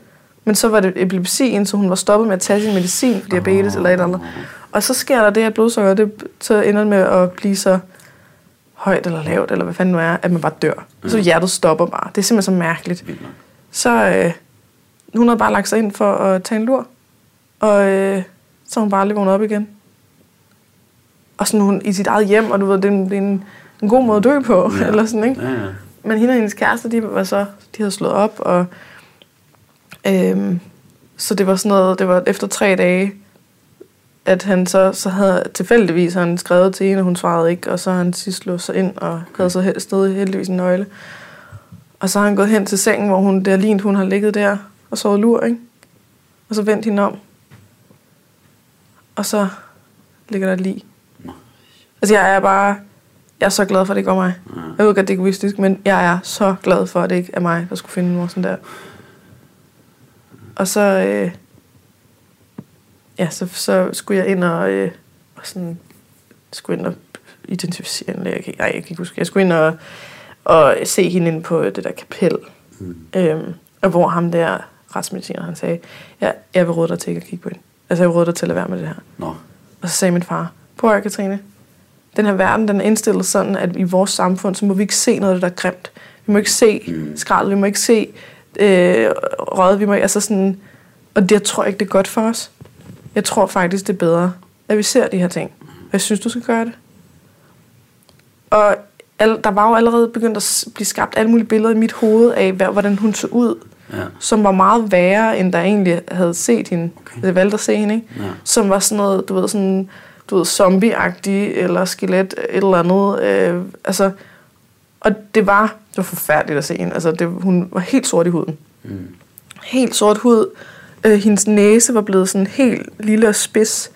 Men så var det epilepsien, så hun var stoppet med at tage sin medicin for diabetes eller et eller andet. Og så sker der det, at blodsukker, det, så ender med at blive så højt eller lavt, eller hvad fanden nu er, at man bare dør. Så hjertet stopper bare. Det er simpelthen så mærkeligt så øh, hun havde bare lagt sig ind for at tage en lur. Og øh, så hun bare lige vågnet op igen. Og sådan hun i sit eget hjem, og du ved, det er en, det er en, en god måde at dø på, ja. eller sådan, ikke? Ja, ja. Men hende og hendes kæreste, de var så, de havde slået op, og øhm, så det var sådan noget, det var efter tre dage, at han så, så havde tilfældigvis han skrevet til hende, og hun svarede ikke, og så han sidst låst sig ind, og havde så stadig heldigvis en nøgle. Og så har han gået hen til sengen, hvor hun, det er lignet, hun har ligget der og sovet lur, ikke? Og så vendt hende om. Og så ligger der lige. Altså jeg er bare, jeg er så glad for, at det ikke var mig. Jeg ved godt, det er egoistisk, men jeg er så glad for, at det ikke er mig, der skulle finde en mor sådan der. Og så, øh, ja, så, så skulle jeg ind og, øh, og sådan, skulle ind og identificere en læge. Jeg kan, ikke- ej, jeg kan ikke huske. Jeg skulle ind og, og se hende ind på det der kapel. Mm. Øhm, og hvor ham der retsmediciner, han sagde, ja, jeg vil råde dig til ikke at kigge på hende. Altså, jeg vil råde dig til at lade være med det her. Nå. Og så sagde min far, prøv at Katrine, den her verden, den er indstillet sådan, at i vores samfund, så må vi ikke se noget der er grimt. Vi må ikke se Mm. skrald, vi må ikke se øh, rød, vi må altså sådan, og det jeg tror ikke, det er godt for os. Jeg tror faktisk, det er bedre, at vi ser de her ting. Og jeg synes, du skal gøre det. Og al, der var jo allerede begyndt at blive skabt alle mulige billeder i mit hoved af, hvad, hvordan hun så ud, Ja. som var meget værre, end der egentlig havde set hende. Okay. Okay. Jeg valgte at se hende, ikke? Ja. Som var sådan noget, du ved, sådan, du ved, zombie-agtig, eller skelet, et eller andet. Øh, altså, og det var, det var forfærdeligt at se hende. Altså, det, hun var helt sort i huden. Mm. Helt sort hud. Øh, hendes næse var blevet sådan helt lille og spids.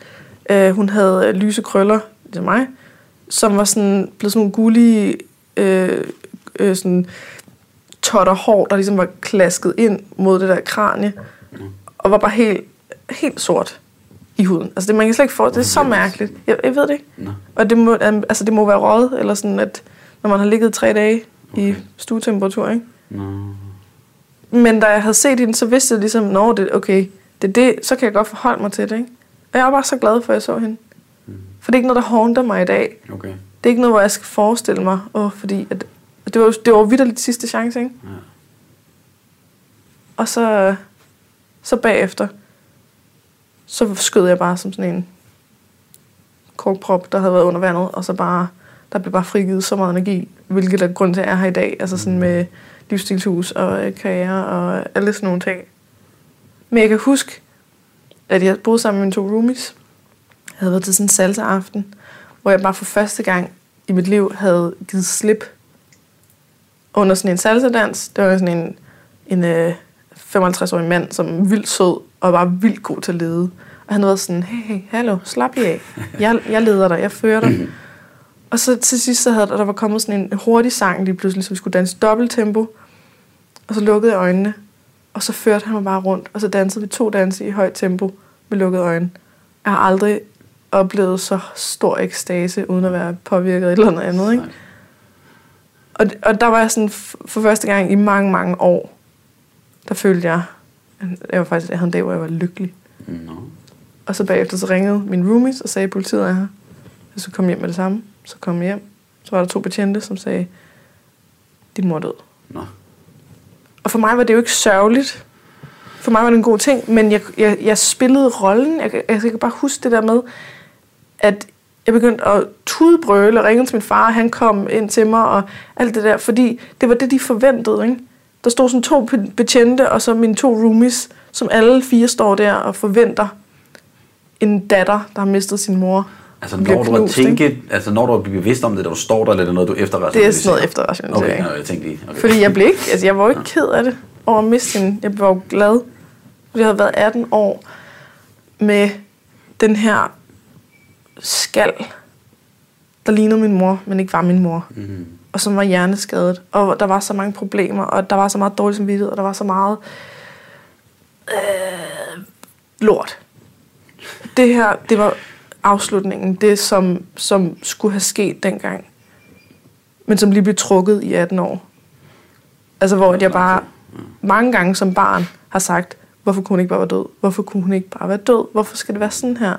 Øh, hun havde øh, lyse krøller, til mig, som var sådan, blevet sådan nogle gullige, øh, øh, sådan totter hår, der ligesom var klasket ind mod det der kranie, og var bare helt, helt sort. I huden. Altså det, man kan slet ikke få, det er så mærkeligt. Jeg, jeg ved det ikke. Nå. Og det må, um, altså det må være røget, eller sådan, at når man har ligget tre dage okay. i stuetemperatur, ikke? Nå. Men da jeg havde set hende, så vidste jeg ligesom, når det okay, det er det, så kan jeg godt forholde mig til det, ikke? Og jeg var bare så glad for, at jeg så hende. Mm. For det er ikke noget, der haunter mig i dag. Okay. Det er ikke noget, hvor jeg skal forestille mig, åh, fordi at, det var, det var vidderligt sidste chance, ikke? Ja. Og så, så bagefter, så skød jeg bare som sådan en korkprop, der havde været under vandet, og så bare, der blev bare frigivet så meget energi, hvilket er grund til, at jeg er her i dag. Altså sådan med livsstilshus og øh, karriere og alle sådan nogle ting. Men jeg kan huske, at jeg boede sammen med mine to roomies. Jeg havde været til sådan en salsa-aften, hvor jeg bare for første gang i mit liv havde givet slip under sådan en salsa-dans. Det var sådan en, en øh, 55-årig mand, som er vildt sød og var vildt god til at lede. Og han var sådan, hey, hey, hallo, slap lige af. Jeg, jeg leder dig, jeg fører dig. Og så til sidst, så havde der, der var kommet sådan en hurtig sang lige pludselig, så vi skulle danse dobbelt tempo. Og så lukkede jeg øjnene, og så førte han mig bare rundt, og så dansede vi to danse i højt tempo med lukkede øjne. Jeg har aldrig oplevet så stor ekstase, uden at være påvirket af et eller andet andet, ikke? Og, og der var jeg sådan, for første gang i mange, mange år, der følte jeg, jeg var faktisk, jeg havde en dag, hvor jeg var lykkelig. Nå. Og så bagefter så ringede min roomies og sagde, at politiet er her. Jeg så kom hjem med det samme. Så kom jeg hjem. Så var der to betjente, som sagde, din mor død. Nå. Og for mig var det jo ikke sørgeligt. For mig var det en god ting, men jeg, jeg, jeg spillede rollen. Jeg, jeg, jeg kan bare huske det der med, at jeg begyndte at tudbrøle og ringe til min far, han kom ind til mig og alt det der, fordi det var det, de forventede. Ikke? Der stod sådan to be- betjente, og så mine to roomies, som alle fire står der og forventer en datter, der har mistet sin mor. Altså når du at tænke, altså når du er bevidst om det, da du står der, eller er det noget, du efter Det er sådan noget efter rationalisering. Okay, nå, jeg tænkte lige. Okay. Fordi jeg blev ikke, altså jeg var ikke ked af det over at miste hende. Jeg var jo glad. Fordi jeg havde været 18 år med den her skal, der lignede min mor, men ikke var min mor. Mm-hmm. Og som var hjerneskadet. Og der var så mange problemer, og der var så meget dårlig samvittighed, og der var så meget øh, lort. Det her, det var afslutningen. Det, som, som skulle have sket dengang. Men som lige blev trukket i 18 år. Altså, hvor jeg bare mange gange som barn har sagt, hvorfor kunne hun ikke bare være død? Hvorfor kunne hun ikke bare være død? Hvorfor skal det være sådan her?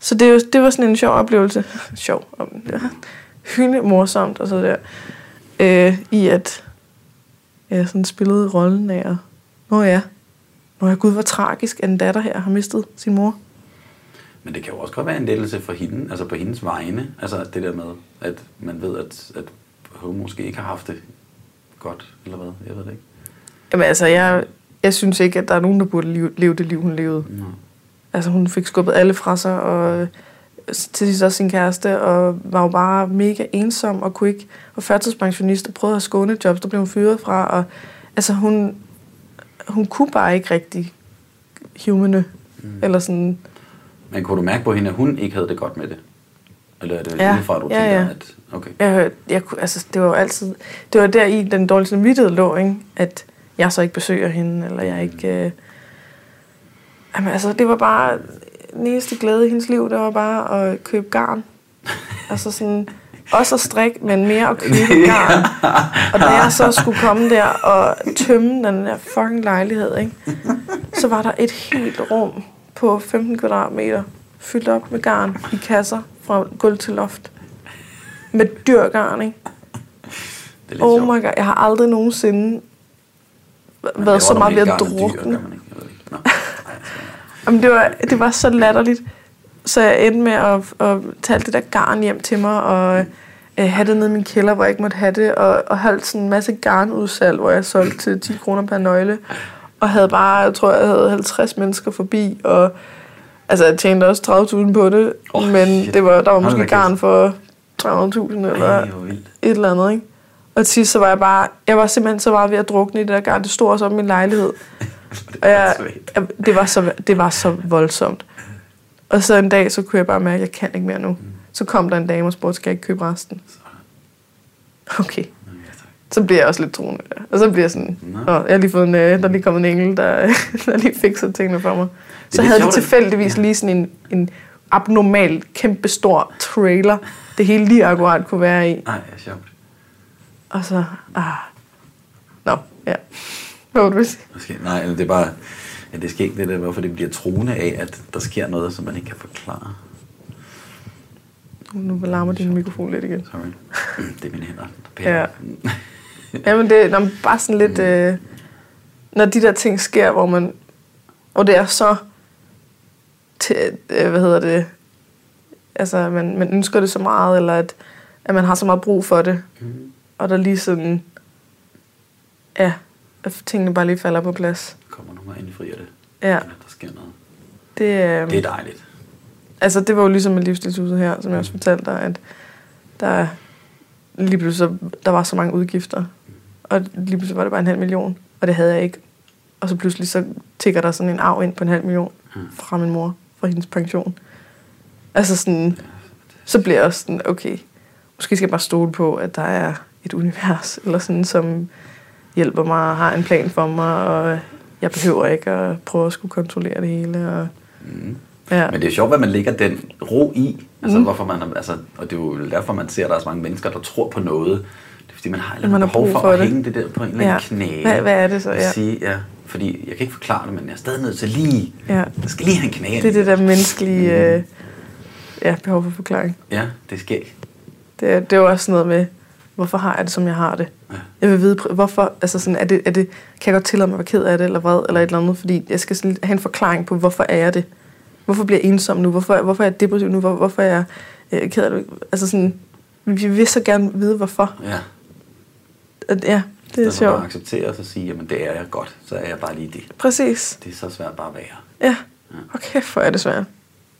Så det, det var sådan en sjov oplevelse. sjov. var hylde morsomt og så der. Øh, I at jeg sådan spillede rollen af at, Nå ja, Nå ja, gud, hvor tragisk, at en datter her har mistet sin mor. Men det kan jo også godt være en lettelse for hende, altså på hendes vegne. Altså det der med, at man ved, at, at hun måske ikke har haft det godt, eller hvad? Jeg ved det ikke. Jamen altså, jeg, jeg synes ikke, at der er nogen, der burde leve, leve det liv, hun levede. Nå. Altså, hun fik skubbet alle fra sig, og øh, til sidst også sin kæreste, og var jo bare mega ensom, og kunne ikke, og førtidspensionist, og prøvede at skåne jobs, der blev hun fyret fra, og altså, hun, hun kunne bare ikke rigtig humane, mm. eller sådan, Men kunne du mærke på hende, at hun ikke havde det godt med det? Eller er det Ja. udefra, du Ja, tænker, ja. at... Okay. jeg, jeg, altså, det var jo altid, det var der i den dårlige samvittighed lå, ikke? at jeg så ikke besøger hende, eller jeg ikke, øh, jamen altså, det var bare, den eneste glæde i hendes liv, det var bare at købe garn. altså sådan, også at strikke, men mere at købe garn. Og da jeg så skulle komme der og tømme den der fucking lejlighed, ikke? så var der et helt rum på 15 kvadratmeter, fyldt op med garn i kasser fra gulv til loft. Med dyrgarn, ikke? Det er Oh my god, jeg har aldrig nogensinde været så meget ved at garn dyr, drukne. gør man ikke? Jeg ved ikke. Nå. Ej, jeg skal- Jamen, det var, det var så latterligt. Så jeg endte med at, at tage alt det der garn hjem til mig, og øh, have det nede i min kælder, hvor jeg ikke måtte have det, og, og holdt sådan en masse garnudsalg, hvor jeg solgte til 10 kroner per nøgle, og havde bare, jeg tror, jeg havde 50 mennesker forbi, og altså, jeg tjente også 30.000 på det, oh, men shit. det var, der var måske garn for 300.000 eller Ej, et eller andet, ikke? Og til sidst så var jeg bare, jeg var simpelthen så meget ved at drukne i det der garn. Det stod også om i min lejlighed. Og jeg, jeg, det, var så, det var så voldsomt. Og så en dag, så kunne jeg bare mærke, at jeg kan ikke mere nu. Så kom der en dame og spurgte, skal jeg ikke købe resten? Okay. så bliver jeg også lidt troende. der. Og så bliver jeg sådan, Nå. Åh, jeg har lige fået en, øh, der er lige kommet en engel, der, der lige fikser tingene for mig. Det er Så havde de tilfældigvis lige sådan en, en abnormal, kæmpestor trailer, det hele lige akkurat kunne være i. Nej, ja, sjovt. Og så, ah, nå, ja. Hvad vil du sige? Måske, nej, det er bare, ja, det sker ikke det der, hvorfor det bliver truende af, at der sker noget, som man ikke kan forklare. Nu larmer din mikrofon lidt igen. Sorry. Det er mine hænder. Ja. Jamen det er bare sådan lidt, øh, når de der ting sker, hvor man, og det er så, til, øh, hvad hedder det, altså man, man ønsker det så meget, eller at, at man har så meget brug for det, Mm. og der lige sådan, ja, at tingene bare lige falder på plads. Kommer nogen og indfrier det. Ja, Eller der sker noget. det, øh, Det er dejligt. altså det var jo ligesom med livsstilshuset her, som jeg også fortalte dig, at der lige pludselig, der var så mange udgifter, og lige pludselig var det bare en halv million, og det havde jeg ikke. Og så pludselig så tigger der sådan en arv ind på en halv million Mm. fra min mor, fra hendes pension. Altså sådan, så bliver jeg også sådan, okay, måske skal jeg bare stole på, at der er et univers, eller sådan, som hjælper mig og har en plan for mig, og jeg behøver ikke at prøve at skulle kontrollere det hele. Og, Mm. ja. Men det er sjovt, hvad man lægger den ro i. Altså, Mm. hvorfor man, altså, og det er jo derfor, man ser, at der er så mange mennesker, der tror på noget. Det er fordi, man har eller Man har behov for, for at det. hænge det der på en eller anden Ja. knæ. Hvad, hvad er det så? Ja. sige, ja, fordi jeg kan ikke forklare det, men jeg er stadig nødt til lige... Ja. Jeg skal lige have en knæ. Det er det der menneskelige øh, ja, behov for forklaring. Ja, det skal ikke. Det er, det er jo også noget med, hvorfor har jeg det, som jeg har det? Ja. Jeg vil vide, hvorfor, altså sådan, er det, er det, kan jeg godt tillade mig at være ked af det, eller hvad, eller et eller andet, fordi jeg skal sådan have en forklaring på, hvorfor er jeg det? Hvorfor bliver jeg ensom nu? Hvorfor, hvorfor er jeg depressiv nu? Hvor, hvorfor er jeg øh, ked af det? Altså sådan, vi vil så gerne vide, hvorfor. Ja. At, ja, det er Altså bare sjovt. acceptere og så sige, jamen det er jeg godt, så er jeg bare lige det. Præcis. Det er så svært bare at være. Ja. Okay, for er det svært.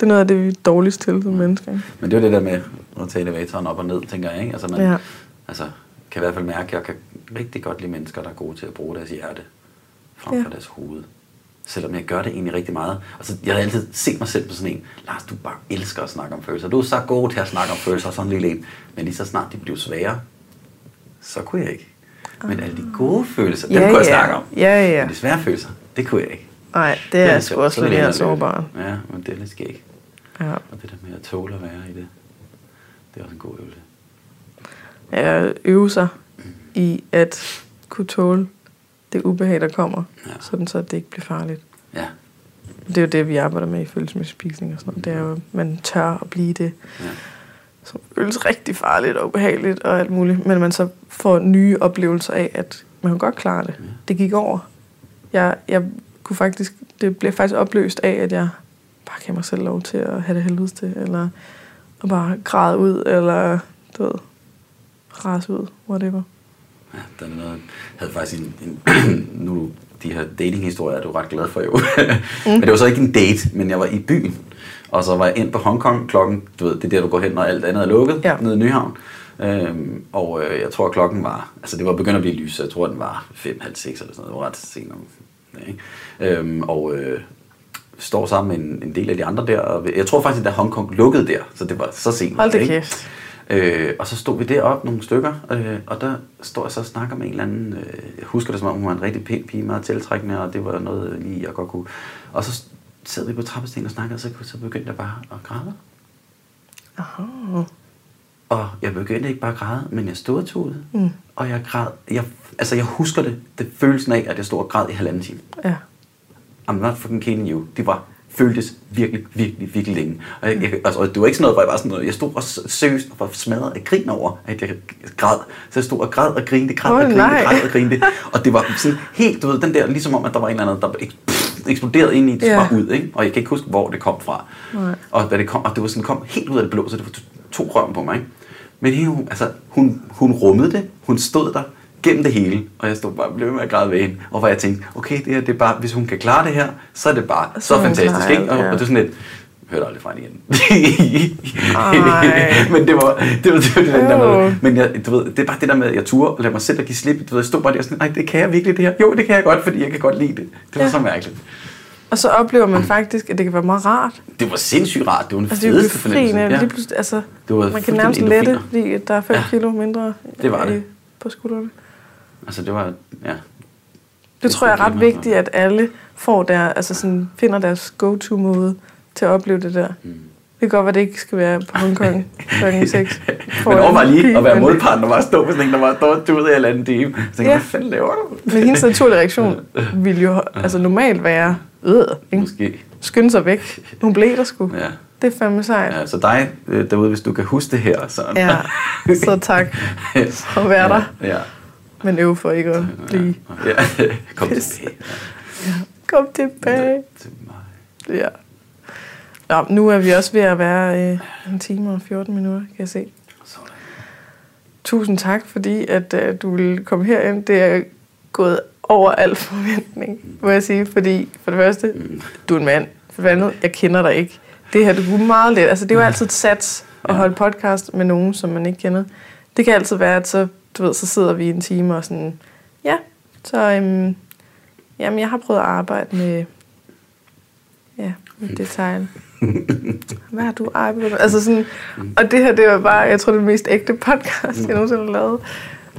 Det er noget af det, vi er dårligst til som mennesker. ikke? Men det er jo det der med at tage elevatoren op og ned, tænker jeg. Ikke? Altså man Ja. Altså, kan i hvert fald mærke, at jeg kan rigtig godt lide mennesker, der er gode til at bruge deres hjerte frem Ja. for deres hoved. Selvom jeg gør det egentlig rigtig meget. Altså, jeg har altid set mig selv på sådan en, Lars, du bare elsker at snakke om følelser. Du er så god til at snakke om følelser, sådan en lille en. Men lige så snart de blev svære, så kunne jeg ikke. Men alle de gode følelser, dem Ja, kunne jeg ja. snakke om. Ja, ja. Men de svære følelser, det kunne jeg ikke. Nej, det er lidt sgu også Så lidt mere sårbart. Ja, men det er lidt skægt. Ja. Og det der med at tåle at være i det, det er også en god øvelse. At øve sig i at kunne tåle det ubehag, der kommer, Ja. sådan så det ikke bliver farligt. Ja, Det er jo det, vi arbejder med i følelsesmæssig spisning og sådan noget. Det er jo, at man tør at blive det, ja. som føles rigtig farligt og ubehageligt og alt muligt, men man så får nye oplevelser af, at man kan godt klare det. Ja. Det gik over. Jeg, jeg kunne faktisk, det blev faktisk opløst af, at jeg bare gav mig selv lov til at have det helvedes til, eller at bare græde ud, eller du ved, rase ud, whatever. Ja, der er noget, jeg havde faktisk en, en nu de her datinghistorier er du ret glad for jo. mm. men det var så ikke en date, men jeg var i byen. Og så var jeg ind på Hongkong klokken, du ved, det er der, du går hen, når alt andet er lukket, Ja. nede i Nyhavn. Øhm, og øh, jeg tror, at klokken var, altså det var begyndt at blive lys, så jeg tror, den var 5, halv 6 eller sådan noget. Det var ret sent om det, ikke? Øhm, og øh, står sammen med en, en del af de andre der. Og jeg tror faktisk, at Hongkong lukkede der, så det var så sent. Hold da ikke? kæft. Øh, og så stod vi deroppe nogle stykker, øh, og der står jeg så og snakker med en eller anden, øh, jeg husker det som om hun var en rigtig pæn pige, meget tiltrækkende, og det var noget øh, lige, jeg godt kunne. Og så sad vi på trappestenen og snakkede, og så, så begyndte jeg bare at græde. Aha. Og jeg begyndte ikke bare at græde, men jeg stod og Mm. Og jeg græd, jeg, altså jeg husker det, det følelsen af, at jeg stod og græd i halvanden time. Ja. I'm not fucking kidding you. Det var føltes virkelig, virkelig, virkelig længe. Og jeg, jeg, altså, det var ikke sådan noget, hvor jeg var sådan noget, jeg stod også seriøst og var smadret af grin over, at jeg græd. Så jeg stod og græd og grinte, græd Åh, og grinte, nej. græd og grinte. Og det var sådan helt, du ved, den der, ligesom om, at der var en eller anden, der pff, eksploderede ind i det, yeah. ud, ikke? Og jeg kan ikke huske, hvor det kom fra. Nej. Og, hvad det kom, og det var sådan, kom helt ud af det blå, så det var to, to røven på mig, ikke? Men hende, hun, altså, hun, hun rummede det, hun stod der gennem det hele, og jeg stod bare og blev med at græde ved hende. Og hvor jeg tænkte, okay, det her, det er bare, hvis hun kan klare det her, så er det bare så, Så fantastisk, klarer ikke? Og, ja. og det er sådan lidt, hørte aldrig fra hende igen. Men det var, det var, det var det der med, men jeg, du ved, det er bare det der med, at jeg turde og lade mig selv at give slip. Du ved, jeg stod bare der og sådan, nej, det kan jeg virkelig det her. Jo, det kan jeg godt, fordi jeg kan godt lide det. Det var Ja. så mærkeligt. Og så oplever man faktisk, at det kan være meget rart. Det var sindssygt rart. Det var den Altså, fedeste fornemmelse. Ja. Lige pludselig, altså, Det var man kan nærmest lette, fordi der er 5 Ja. kilo mindre Det var øh, det. på skuldrene. Altså det var, ja. Det tror jeg er ret vigtigt, at alle får der, altså sådan, finder deres go-to-måde til at opleve det der. Mm. Det kan godt være, det ikke skal være på Hongkong kl. 6. Men overvej lige at være modparten, og bare stå med sådan en, der var stået ud i en anden time. Så tænkte, Ja. ja. hvad fanden laver du? Men hendes naturlige reaktion ville jo altså normalt være, øh, ikke? Måske. skynde sig væk. Hun blev der sgu. Ja. Det er fandme sejt. ja. Så dig øh, derude, hvis du kan huske det her, så... Ja, så tak for at være der. Ja. Men øv for ikke at blive. Ja. ja. Kom tilbage. Kom tilbage. Til mig. Ja. Nå, nu er vi også ved at være øh, en time og 14 minutter, kan jeg se. Sådan. Tusind tak, fordi at øh, du ville komme herind. Det er gået over al forventning, må jeg sige. Fordi for det første, du er en mand. For det andet, jeg kender dig ikke. Det her, du er meget let. Altså, det er jo altid et sats at Ja. holde podcast med nogen, som man ikke kender. Det kan altid være, at så, du ved, så sidder vi en time og sådan, ja, så øhm, jamen, jeg har prøvet at arbejde med, ja, med detail. Hvad har du arbejdet med? Altså sådan, og det her, det var bare, jeg tror, det er det mest ægte podcast, jeg nogensinde har lavet.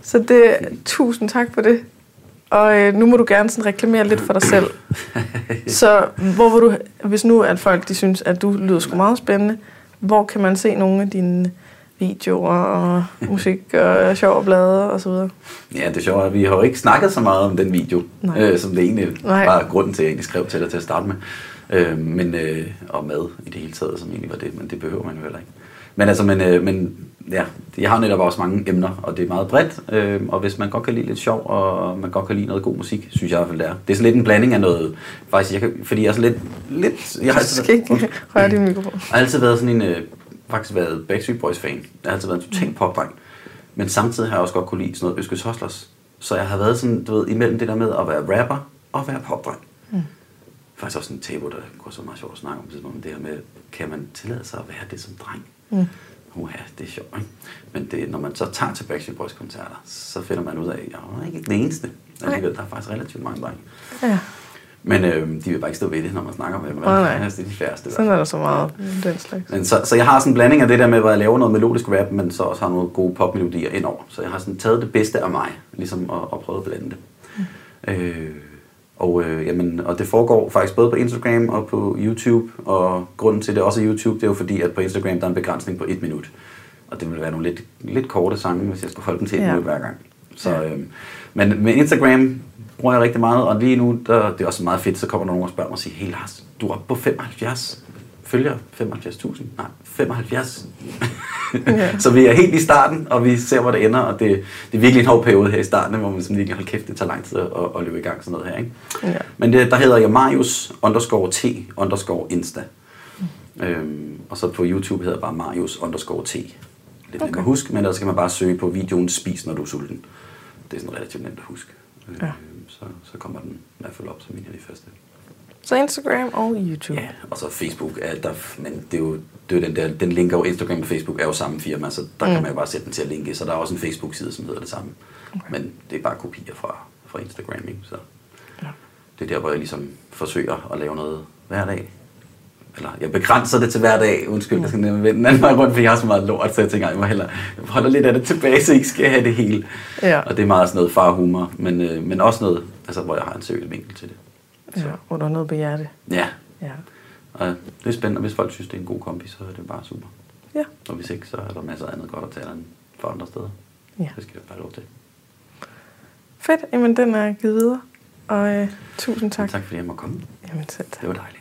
Så det, tusind tak for det. Og øh, nu må du gerne sådan reklamere lidt for dig selv. Så hvor vil du, hvis nu at folk de synes, at du lyder sgu meget spændende, hvor kan man se nogle af dine videoer og musik og sjov blade og så videre? Ja, det er sjovt, at vi har jo ikke snakket så meget om den video, Nej. øh, som det egentlig Nej. var grunden til, at jeg egentlig skrev til dig til at starte med. Øh, men, øh, og mad i det hele taget, som egentlig var det, men det behøver man jo heller ikke. Men altså, men, øh, men ja, jeg har netop også mange emner, og det er meget bredt, øh, og hvis man godt kan lide lidt sjov, og man godt kan lide noget god musik, synes jeg i hvert fald, det er. Det er sådan lidt en blanding af noget, faktisk, jeg kan, fordi jeg er sådan lidt, lidt jeg har Du skal ikke røre din mikrofon. jeg har altid været sådan en, øh, faktisk været Backstreet Boys fan. Jeg har altid været en total popdreng. Men samtidig har jeg også godt kunne lide sådan noget Øskes Hustlers. Så jeg har været sådan, du ved, imellem det der med at være rapper og være popdreng. Mm. Faktisk også en tabu, der går så meget sjovt at snakke om, det her med, kan man tillade sig at være det som dreng? Mm. Uha, det er sjovt, ikke? Men det, når man så tager til Backstreet Boys koncerter, så finder man ud af, at jeg er ikke den eneste. Alligevel, der er faktisk relativt mange drenge. Ja, Men øh, de vil bare ikke stå ved det, når man snakker med dem. Nej, nej. Det er de færreste. sådan er der så meget den slags. men så, så jeg har sådan en blanding af det der med, hvor jeg laver noget melodisk rap, men så også har nogle gode popmelodier indover. Så jeg har sådan taget det bedste af mig, ligesom og, og prøvet at blande det. Mm. Øh, og, øh, jamen, og det foregår faktisk både på Instagram og på YouTube, og grunden til det også er YouTube, det er jo fordi, at på Instagram der er en begrænsning på et minut. Og det ville være nogle lidt, lidt korte sange, hvis jeg skulle holde dem til et Ja. minut hver gang. Så, øh, men med Instagram bruger jeg rigtig meget, og lige nu, der, det er også meget fedt, så kommer der nogen og spørger mig og siger, hey Lars, du er oppe på 75 følger 75.000? Nej, 75. Ja. så vi er helt i starten, og vi ser, hvor det ender, og det, det er virkelig en hård periode her i starten, hvor man sådan virkelig holder kæft, det tager lang tid at, at løbe i gang sådan noget her. Ikke? Ja. Men det, der hedder jeg Marius underscore T underscore Insta. Mm. Øhm, og så på YouTube hedder jeg bare Marius underscore T. Lidt okay. nemt at huske, men ellers skal man bare søge på videoen Spis, når du er sulten. Det er sådan relativt nemt at huske. Ja. Øhm, så, så kommer den i hvert fald op som en af de første. Så Instagram og YouTube. Ja, og så Facebook er der, men det er jo, det er jo den der, den linker jo Instagram og Facebook er jo samme firma, så der mm. kan man jo bare sætte den til at linke, så der er også en Facebook-side, som hedder det samme. Okay. Men det er bare kopier fra, fra Instagram, ikke? Så Ja. det er der, hvor jeg ligesom forsøger at lave noget hver dag. Eller jeg begrænser det til hver dag, undskyld, jeg skal nemlig vende den anden vej rundt, fordi jeg har så meget lort, så jeg tænker, jeg må hellere jeg holder lidt af det tilbage, så I ikke skal have det hele. Ja. Og det er meget sådan noget farhumor, men, øh, men også noget, altså, hvor jeg har en seriøs vinkel til det. Ja, hvor noget på hjerte. Ja, Ja. og det er spændende, og hvis folk synes, det er en god kombi, så er det bare super. Ja. Og hvis ikke, så er der masser af andet godt at tale end for andre steder. Ja. Det skal jeg bare lov til. Fedt. Jamen, den er givet videre. Og øh, tusind tak. Tak fordi jeg må komme. Jamen, selv tak. Det var dejligt.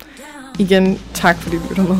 Igen, tak fordi du lytter med.